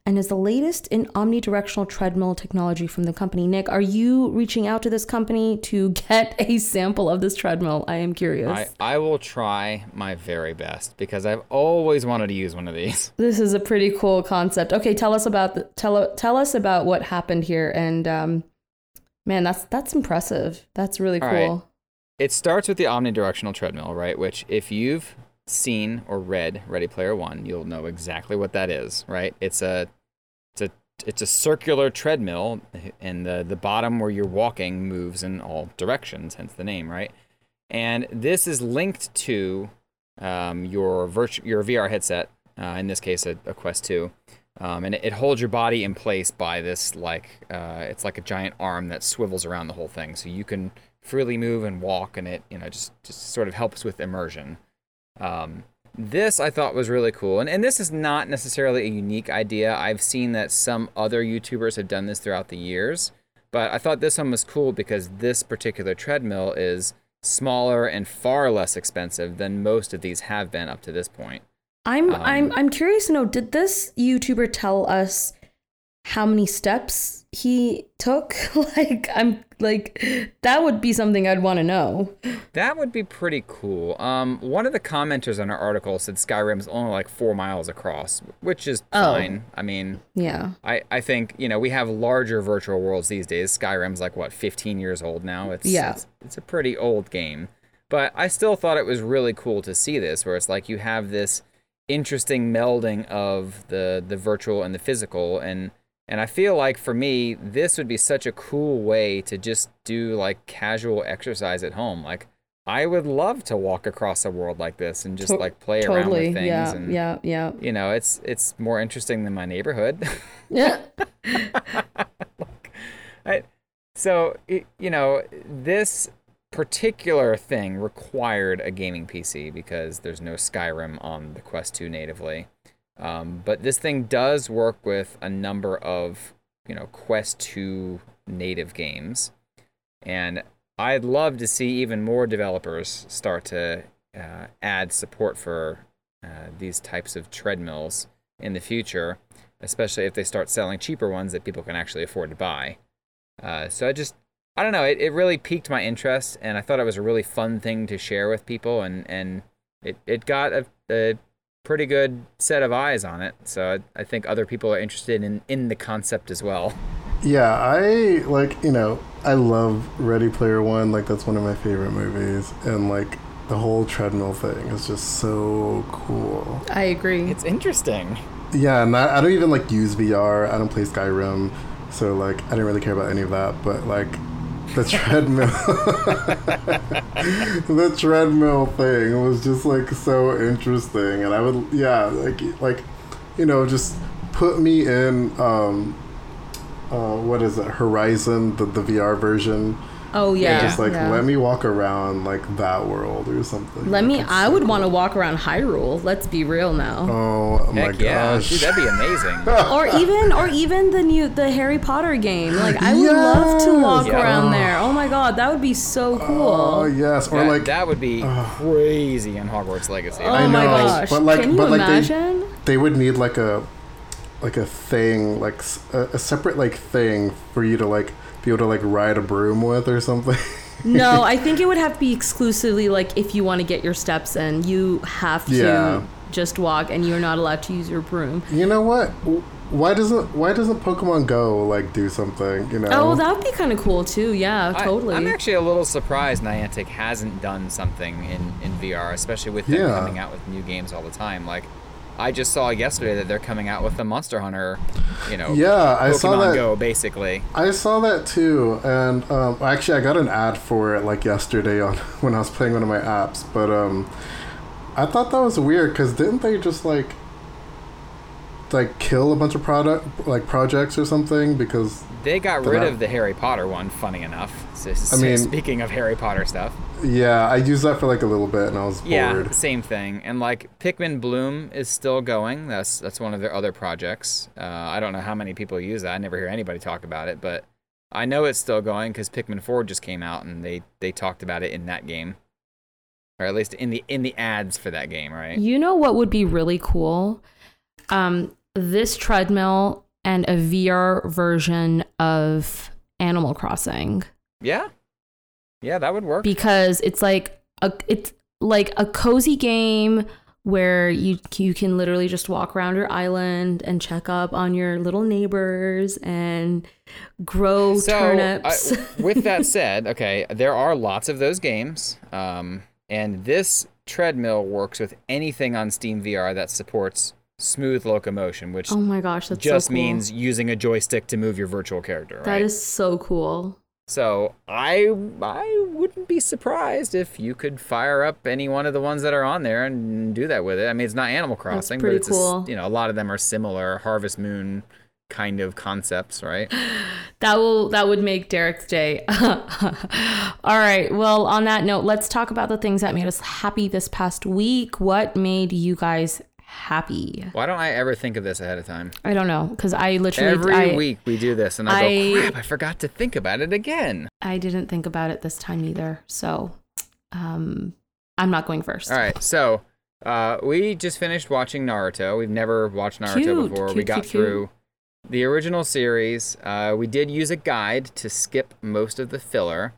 Speaker 1: and is the latest in omnidirectional treadmill technology from the company. Nick, are you reaching out to this company to get a sample of this treadmill? I am curious.
Speaker 2: I, I will try my very best because I've always wanted to use one of these.
Speaker 1: This is a pretty cool concept. Okay, tell us about the, tell tell us about what happened here, and um, man, that's that's impressive. That's really
Speaker 2: All
Speaker 1: cool.
Speaker 2: right. It starts with the omnidirectional treadmill, right? Which, if you've seen or read Ready Player One, you'll know exactly what that is, right? It's a it's a it's a circular treadmill, and the the bottom where you're walking moves in all directions, hence the name, right? And this is linked to um, your virtu- your VR headset, uh, in this case, a, a Quest 2. Um, and it, it holds your body in place by this like uh, it's like a giant arm that swivels around the whole thing, so you can freely move and walk, and it you know just just sort of helps with immersion. Um, this I thought was really cool, and and this is not necessarily a unique idea. I've seen that some other YouTubers have done this throughout the years, but I thought this one was cool because this particular treadmill is smaller and far less expensive than most of these have been up to this point.
Speaker 1: I'm
Speaker 2: Um,
Speaker 1: I'm I'm curious to know. Did this YouTuber tell us how many steps he took? [LAUGHS] like I'm like that would be something I'd want to know.
Speaker 2: That would be pretty cool. Um, one of the commenters on our article said Skyrim's only like four miles across, which is
Speaker 1: Oh.
Speaker 2: fine. I mean,
Speaker 1: Yeah.
Speaker 2: I, I think you know we have larger virtual worlds these days. Skyrim's like what 15 years old now. It's
Speaker 1: Yeah.
Speaker 2: it's, it's a pretty old game, but I still thought it was really cool to see this, where it's like you have this interesting melding of the the virtual and the physical, and And I feel like for me, this would be such a cool way to just do like casual exercise at home. Like I would love to walk across a world like this and just like play around with things.
Speaker 1: Yeah,
Speaker 2: and,
Speaker 1: yeah, yeah.
Speaker 2: You know, it's it's more interesting than my neighborhood. [LAUGHS] [LAUGHS]
Speaker 1: Yeah.
Speaker 2: I, so you know, this particular thing required a gaming PC because there's no Skyrim on the Quest 2 natively. Um, but this thing does work with a number of you know Quest 2 native games, and I'd love to see even more developers start to uh, add support for uh, these types of treadmills in the future, especially if they start selling cheaper ones that people can actually afford to buy. Uh, so I just, I don't know, it, it really piqued my interest, and I thought it was a really fun thing to share with people, and, and it, it got a, a pretty good set of eyes on it. So I, I think other people are interested in, in the concept as well.
Speaker 3: Yeah, I like you know I love Ready Player One. Like that's one of my favorite movies, and like the whole treadmill thing is just so cool.
Speaker 1: I agree.
Speaker 2: It's interesting.
Speaker 3: Yeah, and I, I don't even like use VR. I don't play Skyrim, so like I didn't really care about any of that. But like the treadmill, the treadmill thing was just like so interesting, and I would yeah like like you know just put me in um uh what is it Horizon the the VR version.
Speaker 1: Oh
Speaker 3: and
Speaker 1: yeah.
Speaker 3: just like
Speaker 1: yeah.
Speaker 3: let me walk around like that world or something.
Speaker 1: Let me.
Speaker 3: Like, it's
Speaker 1: I
Speaker 3: so
Speaker 1: would want to walk around Hyrule. Let's be real now.
Speaker 3: Oh my
Speaker 2: Heck yeah,
Speaker 3: gosh!
Speaker 2: dude, that'd be amazing. [LAUGHS]
Speaker 1: or even, or even the new, the Harry Potter game. Like I would love to walk
Speaker 2: Yes.
Speaker 1: around
Speaker 3: Yeah.
Speaker 1: there. Oh my god, that would be so oh, cool.
Speaker 3: Oh yes, or
Speaker 2: that,
Speaker 3: like
Speaker 2: that would be uh, crazy in Hogwarts Legacy.
Speaker 1: oh
Speaker 3: I
Speaker 1: my
Speaker 3: know,
Speaker 1: gosh,
Speaker 3: but, like-
Speaker 1: can you
Speaker 3: but, like, they-
Speaker 1: imagine?
Speaker 3: they would need like a like a thing like a separate like thing for you to like be able to like ride a broom with or something [LAUGHS]
Speaker 1: no, I think it would have to be exclusively like if you want to get your steps in, you have to
Speaker 3: Yeah.
Speaker 1: just walk, and you're not allowed to use your broom.
Speaker 3: you know what why doesn't why doesn't pokemon go like do something you know
Speaker 1: Oh, that would be kind of cool too. Yeah,
Speaker 2: I-
Speaker 1: totally.
Speaker 2: I'm actually a little surprised Niantic hasn't done something in, in VR, especially with them
Speaker 3: Yeah.
Speaker 2: coming out with new games all the time. Like, I just saw yesterday that they're coming out with the Monster Hunter, you know,
Speaker 3: Yeah, I
Speaker 2: Pokemon
Speaker 3: saw that.
Speaker 2: Go, basically.
Speaker 3: I saw that too, and um, actually, I got an ad for it like yesterday on [LAUGHS] when I was playing one of my apps. But um, I thought that was weird because didn't they just like like kill a bunch of product like projects or something? Because
Speaker 2: They got rid
Speaker 3: not-
Speaker 2: of the Harry Potter one, funny enough. S-
Speaker 3: I mean-
Speaker 2: speaking of Harry Potter stuff.
Speaker 3: yeah, I used that for like a little bit and I was
Speaker 2: Yeah,
Speaker 3: bored.
Speaker 2: same thing. And like Pikmin Bloom is still going. That's that's one of their other projects. Uh, I don't know how many people use that. I never hear anybody talk about it, but I know it's still going because Pikmin 4 just came out and they they talked about it in that game, or at least in the in the ads for that game, right?
Speaker 1: You know what would be really cool? Um, this treadmill and a VR version of Animal Crossing
Speaker 2: Yeah, yeah, that would work.
Speaker 1: because it's like a it's like a cozy game where you you can literally just walk around your island and check up on your little neighbors and grow
Speaker 2: so,
Speaker 1: turnips. [LAUGHS]
Speaker 2: With that said, okay, there are lots of those games, um, and this treadmill works with anything on Steam VR that supports smooth locomotion, which
Speaker 1: oh my gosh, that's
Speaker 2: just
Speaker 1: so cool.
Speaker 2: means using a joystick to move your virtual character, right?
Speaker 1: that is so cool.
Speaker 2: so I I wouldn't be surprised if you could fire up any one of the ones that are on there and do that with it. I mean, it's not Animal Crossing, but it's a
Speaker 1: cool.
Speaker 2: you know a lot of them are similar Harvest Moon kind of concepts, right? [SIGHS]
Speaker 1: That will that would make Derrek's day. [LAUGHS] All right. Well, on that note, let's talk about the things that made us happy this past week. What made you guys happy?
Speaker 2: Why don't I ever think of this ahead of time?
Speaker 1: I don't know because I literally
Speaker 2: Every
Speaker 1: I,
Speaker 2: week we do this, and I,
Speaker 1: I-
Speaker 2: go, crap, I forgot to think about it again.
Speaker 1: I didn't think about it this time either. So, um, I'm not going first.
Speaker 2: All right, so uh, we just finished watching Naruto. We've never watched Naruto
Speaker 1: Cute,
Speaker 2: before. we got
Speaker 1: cute, cute.
Speaker 2: through the original series. Uh, we did use a guide to skip most of the filler.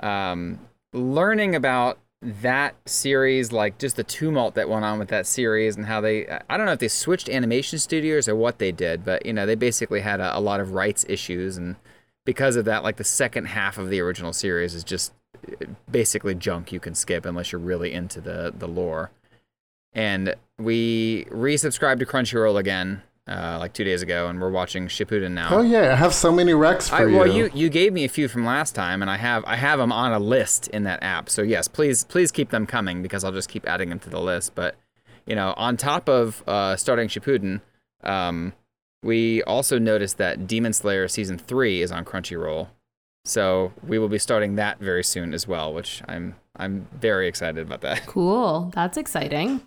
Speaker 2: Um, learning about that series, like just the tumult that went on with that series and how they, I don't know if they switched animation studios or what they did, but you know, they basically had a, a lot of rights issues. And because of that, like the second half of the original series is just uh, basically junk you can skip unless you're really into the, the lore. And we resubscribed to Crunchyroll again uh, like two days ago, and we're watching Shippuden now.
Speaker 3: Oh yeah, I have so many recs for
Speaker 2: I,
Speaker 3: you.
Speaker 2: well, you you gave me a few from last time, and I have I have them on a list in that app. So yes, please please keep them coming because I'll just keep adding them to the list. But you know, on top of uh, starting Shippuden, um, we also noticed that Demon Slayer season three is on Crunchyroll, so we will be starting that very soon as well, which I'm I'm very excited about that. [LAUGHS]
Speaker 1: Cool. That's exciting.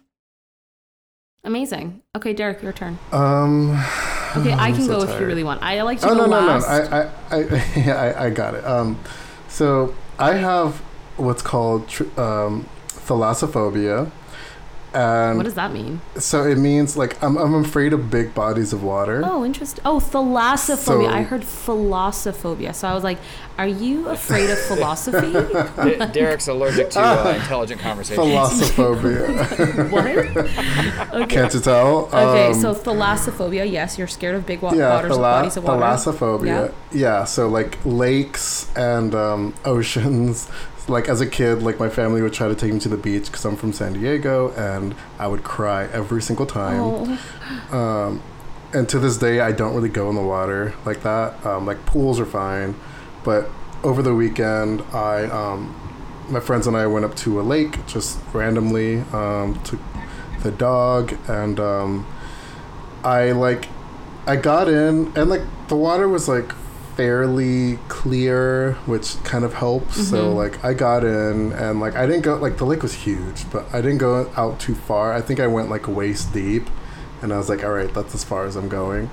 Speaker 1: Amazing. Okay, Derrek, your turn.
Speaker 3: um. [SIGHS]
Speaker 1: Okay, [SIGHS] I can
Speaker 3: so
Speaker 1: go if you really want. I like to
Speaker 3: Oh
Speaker 1: go
Speaker 3: no no no!
Speaker 1: last.
Speaker 3: I I I, [LAUGHS] yeah, I I got it. Um, so I have what's called tr- um, thalassophobia, and
Speaker 1: what does that mean?
Speaker 3: so it means like I'm I'm afraid of big bodies of water.
Speaker 1: Oh, interesting. Oh, thalassophobia.
Speaker 3: So-
Speaker 1: I heard philosophophia. So I was like, are you afraid of philosophy? [LAUGHS]
Speaker 2: D- Derrek's allergic to uh, [LAUGHS] intelligent conversation.
Speaker 3: Thalassophobia. [LAUGHS]
Speaker 1: what? Okay.
Speaker 3: Can't you tell?
Speaker 1: Okay,
Speaker 3: Um,
Speaker 1: so thalassophobia. Yes, you're scared of big wa-
Speaker 3: yeah,
Speaker 1: waters,
Speaker 3: thala-
Speaker 1: bodies of water.
Speaker 3: thalassophobia. Yeah. so like lakes and um, oceans. Like as a kid, like my family would try to take me to the beach because I'm from San Diego, and I would cry every single time.
Speaker 1: Oh,
Speaker 3: Um, and to this day, I don't really go in the water like that. Um, like pools are fine, but over the weekend, I um, my friends and I went up to a lake just randomly. Um, took the dog, and um, I like I got in, and like the water was like fairly clear, which kind of helps. So
Speaker 1: Mhm.
Speaker 3: like I got in, and like I didn't go like the lake was huge, but I didn't go out too far. I think I went like waist deep, and I was like, all right, that's as far as I'm going.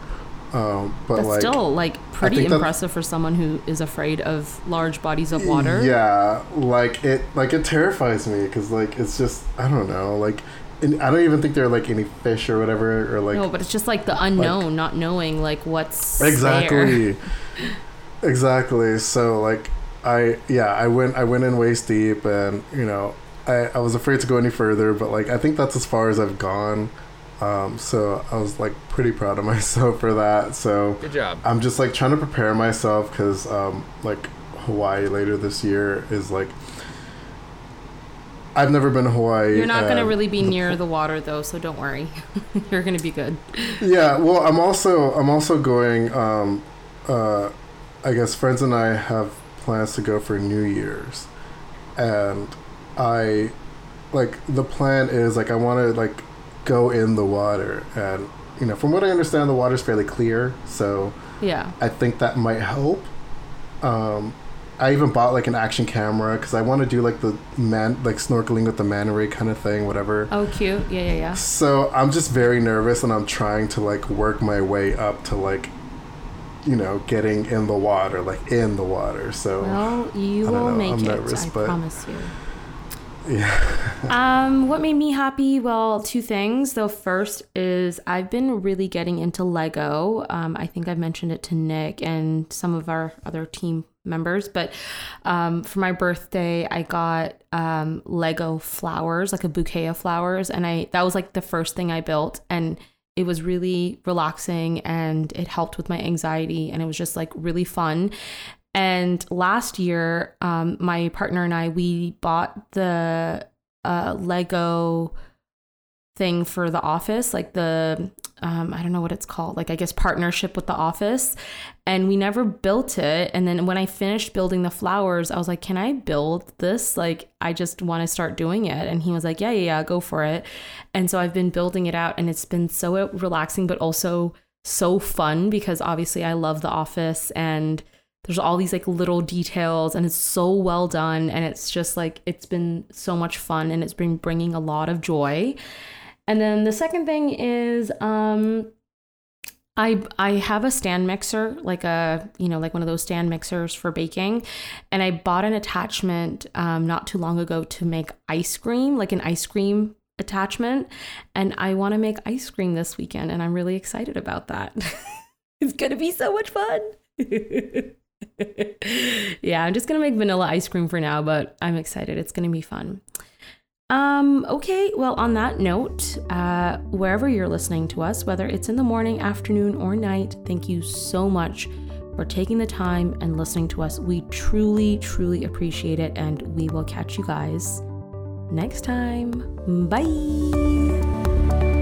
Speaker 3: Um, but
Speaker 1: that's
Speaker 3: like
Speaker 1: still like pretty
Speaker 3: think that-
Speaker 1: impressive for someone who is afraid of large bodies of water.
Speaker 3: Yeah, like it, like it terrifies me because like it's just I don't know, like and I don't even think there are like any fish or whatever or like
Speaker 1: no, but it's just like the unknown, not knowing like what's there. [LAUGHS]
Speaker 3: exactly, exactly. So like I yeah I went I went in waist deep and you know I I was afraid to go any further, but like I think that's as far as I've gone. Um, so I was like pretty proud of [LAUGHS] myself for that. So
Speaker 2: Good job.
Speaker 3: I'm just like trying to prepare myself because um, like Hawaii later this year is like I've never been to Hawaii.
Speaker 1: You're not going to really be
Speaker 3: the
Speaker 1: near the water though, so don't worry. [LAUGHS] You're going to be good.
Speaker 3: Yeah, well, I'm also I'm also going. Um, uh, I guess friends and I have plans to go for New Year's, and I like the plan is like I want to like go in the water, and you know from what I understand, the water's fairly clear, so
Speaker 1: Yeah.
Speaker 3: I think that might help. Um, I even bought like an action camera because I want to do like the man like snorkeling with the manta ray kind of thing, whatever.
Speaker 1: Oh, cute. Yeah, yeah, yeah.
Speaker 3: So I'm just very nervous, and I'm trying to like work my way up to like, you know, getting in the water, like in the water. So
Speaker 1: Well, you will
Speaker 3: know.
Speaker 1: make
Speaker 3: I'm
Speaker 1: it.
Speaker 3: nervous,
Speaker 1: I
Speaker 3: but-
Speaker 1: promise you.
Speaker 3: yeah, [LAUGHS]
Speaker 1: Um, what made me happy? Well, two things. The first is I've been really getting into Lego. Um, I think I've mentioned it to Nick and some of our other team members, but um, for my birthday, I got um, Lego flowers, like a bouquet of flowers, and I that was like the first thing I built, and it was really relaxing and it helped with my anxiety, and it was just like really fun. And last year, um, my partner and I we bought the uh, Lego thing for the office, like the um, I don't know what it's called, like I guess partnership with the office. And we never built it. And then when I finished building the flowers, I was like, "Can I build this? Like, I just want to start doing it." And he was like, "Yeah, yeah, yeah, go for it." And so I've been building it out, and it's been so relaxing, but also so fun because obviously I love the office and there's all these like little details and it's so well done and it's just like it's been so much fun and it's been bringing a lot of joy and then the second thing is um I I have a stand mixer like a you know like one of those stand mixers for baking and I bought an attachment um not too long ago to make ice cream like an ice cream attachment and I want to make ice cream this weekend and I'm really excited about that. [LAUGHS] it's going to be so much fun. [LAUGHS] yeah, I'm just going to make vanilla ice cream for now, but I'm excited. It's going to be fun. Um, okay, well, on that note, uh, wherever you're listening to us, whether it's in the morning, afternoon, or night, thank you so much for taking the time and listening to us. We truly, truly appreciate it, and we will catch you guys next time. Bye.